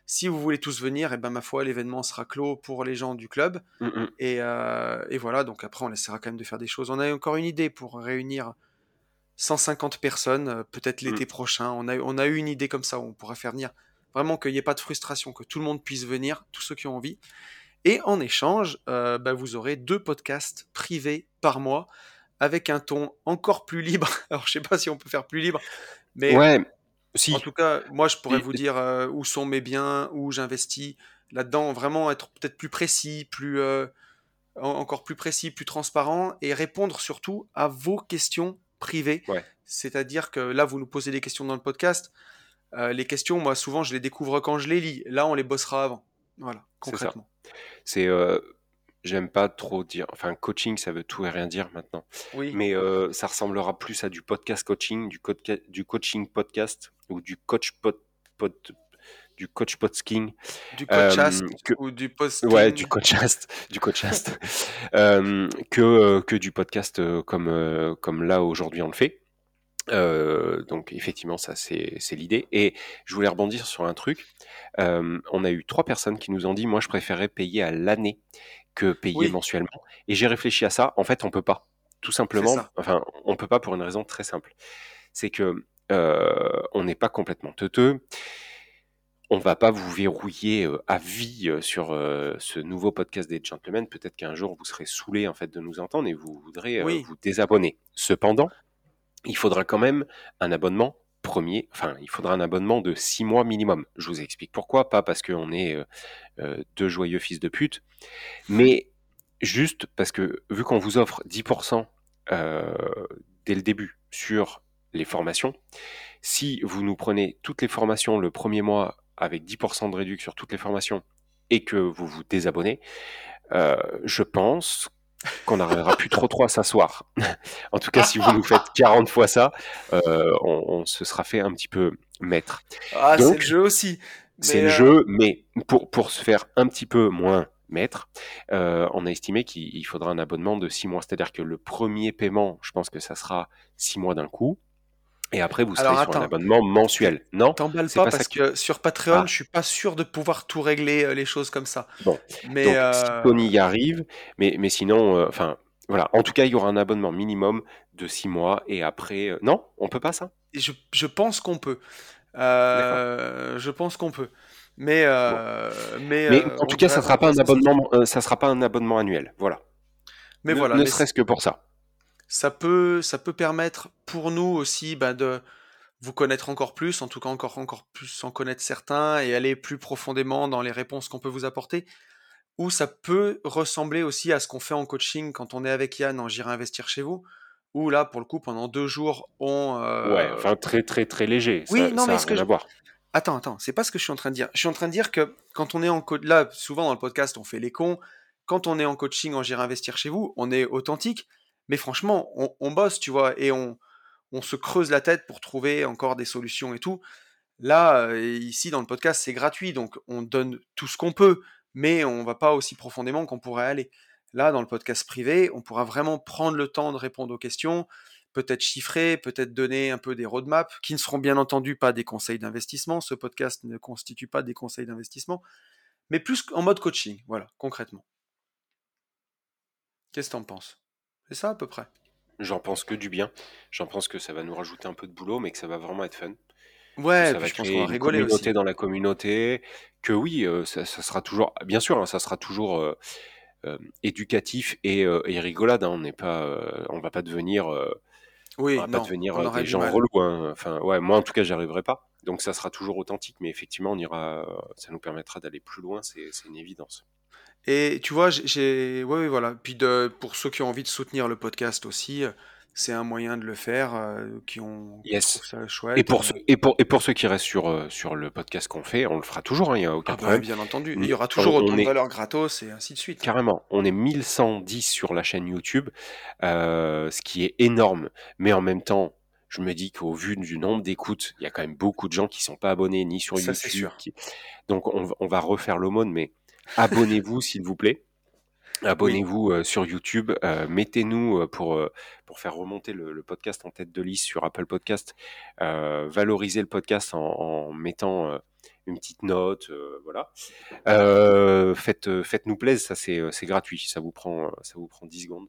Si vous voulez tous venir, et ben ma foi, l'événement sera clos pour les gens du club. Mm, mm. Et, euh, et voilà, donc après, on essaiera quand même de faire des choses. On a encore une idée pour réunir 150 personnes, euh, peut-être Mm. l'été prochain. On a, on a eu une idée comme ça où on pourrait faire venir vraiment qu'il n'y ait pas de frustration, que tout le monde puisse venir, tous ceux qui ont envie. Et en échange, euh, bah, vous aurez deux podcasts privés par mois avec un ton encore plus libre. [laughs] Alors, je sais pas si on peut faire plus libre, mais Ouais, en tout cas, moi, je pourrais Et- vous dire euh, où sont mes biens, où j'investis là-dedans, vraiment être peut-être plus précis, plus euh, en- encore plus précis, plus transparent et répondre surtout à vos questions privées. Ouais. C'est-à-dire que là, vous nous posez des questions dans le podcast. Euh, les questions, moi, souvent, je les découvre quand je les lis. Là, on les bossera avant. Voilà, concrètement. C'est, j'aime pas trop dire. Enfin, coaching, ça veut tout et rien dire maintenant. Oui, Mais euh, ça ressemblera plus à du podcast coaching, du, coaching podcast ou du coach pod, pod- du coach podking. du podcast Euh, que, ou du Ouais, posting. du coachast, [laughs] du coachast, [laughs] euh, que que du podcast comme comme là aujourd'hui on le fait. Euh, donc effectivement ça c'est c'est l'idée. Et je voulais rebondir sur un truc. Euh, on a eu trois personnes qui nous ont dit moi je préférais payer à l'année que payer Oui, mensuellement. Et j'ai réfléchi à ça. En fait on peut pas. Tout simplement. Enfin on peut pas pour une raison très simple. C'est que euh, on n'est pas complètement teuteux on va pas vous verrouiller euh, à vie euh, sur ce nouveau podcast des gentlemen. Peut-être qu'un jour vous serez saoulé en fait de nous entendre et vous voudrez Oui, vous désabonner. Cependant, il faudra quand même un abonnement enfin il faudra un abonnement de six mois minimum. Je vous explique pourquoi, pas parce qu'on est euh, euh, deux joyeux fils de pute, mais juste parce que vu qu'on vous offre 10% euh, dès le début sur les formations, si vous nous prenez toutes les formations le premier mois avec 10% de réduction sur toutes les formations et que vous vous désabonnez, je pense qu'on n'arrivera plus trop trop à s'asseoir. en tout cas, si vous nous faites 40 fois ça, euh, on, on, se sera fait un petit peu maître. Ah, c'est le jeu aussi. C'est le jeu, mais pour, pour se faire un petit peu moins maître, euh, on a estimé qu'il faudra un abonnement de 6 mois. C'est-à-dire que le premier paiement, je pense que ça sera 6 mois d'un coup. Et après, vous serez sur un abonnement mensuel. Non T'emballes pas, pas, parce que, sur Patreon, ah. je suis pas sûr de pouvoir tout régler euh, les choses comme ça. Bon, mais Donc, si Tony y arrive, mais, mais sinon, enfin, voilà. En tout cas, il y aura un abonnement minimum de 6 mois et après, non, on peut pas ça? Je, je pense qu'on peut. Euh, je pense qu'on peut. Mais, euh, mais, mais en tout cas, ça sera pas un abonnement, ça sera pas un abonnement annuel. Voilà. Mais ne, voilà. Ne serait-ce que pour ça ça peut, ça peut permettre pour nous aussi bah, de vous connaître encore plus, en tout cas encore, encore plus en connaître certains et aller plus profondément dans les réponses qu'on peut vous apporter. Ou ça peut ressembler aussi à ce qu'on fait en coaching quand on est avec Yann en J'irai investir chez vous, où là, pour le coup, pendant deux jours, on... Euh... Ouais, enfin très très très léger. Oui, ça, non, ça mais ce que je... Attends, attends, c'est pas ce que je suis en train de dire. Je suis en train de dire que quand on est en... Co... Là, souvent dans le podcast, on fait les cons. Quand on est en coaching en J'irai investir chez vous, on est authentique mais franchement, on, bosse, tu vois, et on, on se creuse la tête pour trouver encore des solutions et tout. Là, euh, ici, dans le podcast, c'est gratuit, donc on donne tout ce qu'on peut, mais on va pas aussi profondément qu'on pourrait aller. Là, dans le podcast privé, on pourra vraiment prendre le temps de répondre aux questions, peut-être chiffrer, peut-être donner un peu des roadmaps, qui ne seront bien entendu pas des conseils d'investissement. Ce podcast ne constitue pas des conseils d'investissement, mais plus en mode coaching, voilà, concrètement. Qu'est-ce que tu en penses? C'est ça à peu près. J'en pense que du bien. J'en pense que ça va nous rajouter un peu de boulot, mais que ça va vraiment être fun. Ouais, ça va je pense qu'on va une rigoler communauté aussi. dans la communauté. Que oui, euh, ça, ça sera toujours, bien sûr, hein, ça sera toujours euh, euh, éducatif et, euh, et rigolade. hein. On n'est pas, euh, on va pas devenir, euh, Oui, on va pas non, devenir on des gens relous. hein. Enfin, ouais, moi en tout cas, j'y arriverai pas. Donc ça sera toujours authentique, mais effectivement, on ira, ça nous permettra d'aller plus loin. C'est une évidence. Et tu vois, j'ai, j'ai- ouais, voilà. Puis de, pour ceux qui ont envie de soutenir le podcast aussi, euh, c'est un moyen de le faire, euh, qui ont, Yes. Et pour euh. ceux, et pour, et pour ceux qui restent sur, euh, sur le podcast qu'on fait, on le fera toujours, hein, il n'y a aucun Ah bah, problème. bien entendu. Il y aura On, toujours autant on de valeur gratos et ainsi de suite. carrément, on est 1110 sur la chaîne YouTube, ce qui est énorme. Mais en même temps, je me dis qu'au vu du nombre d'écoutes, il y a quand même beaucoup de gens qui sont pas abonnés ni sur Ça, c'est YouTube. sûr. qui- Donc on, va- on va refaire l'aumône, mais abonnez-vous s'il vous plaît. Abonnez-vous euh, sur YouTube, euh, mettez-nous euh, pour, pour faire remonter le, le podcast en tête de liste sur Apple Podcast, valorisez le podcast en, en mettant une petite note, voilà. Faites, faites-nous plaisir, ça c'est, c'est gratuit, ça vous prend, ça vous prend 10 secondes.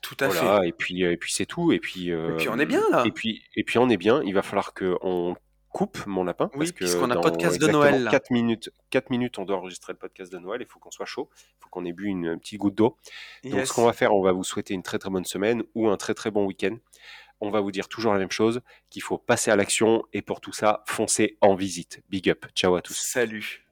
tout à fait. Et puis, et puis c'est tout, et puis, Et puis on est bien euh, et là. puis, et puis on est bien, il va falloir qu'on coupe mon lapin, Oui, puisqu'on a dans podcast de Noël là. 4 minutes, 4 minutes, on doit enregistrer le podcast de Noël, il faut qu'on soit chaud, il faut qu'on ait bu une petite goutte d'eau. Donc ce qu'on va faire, on va vous souhaiter une très très bonne semaine ou un très très bon week-end. On va vous dire toujours la même chose, qu'il faut passer à l'action et pour tout ça, foncez en visite. Big up. Ciao à tous. Salut.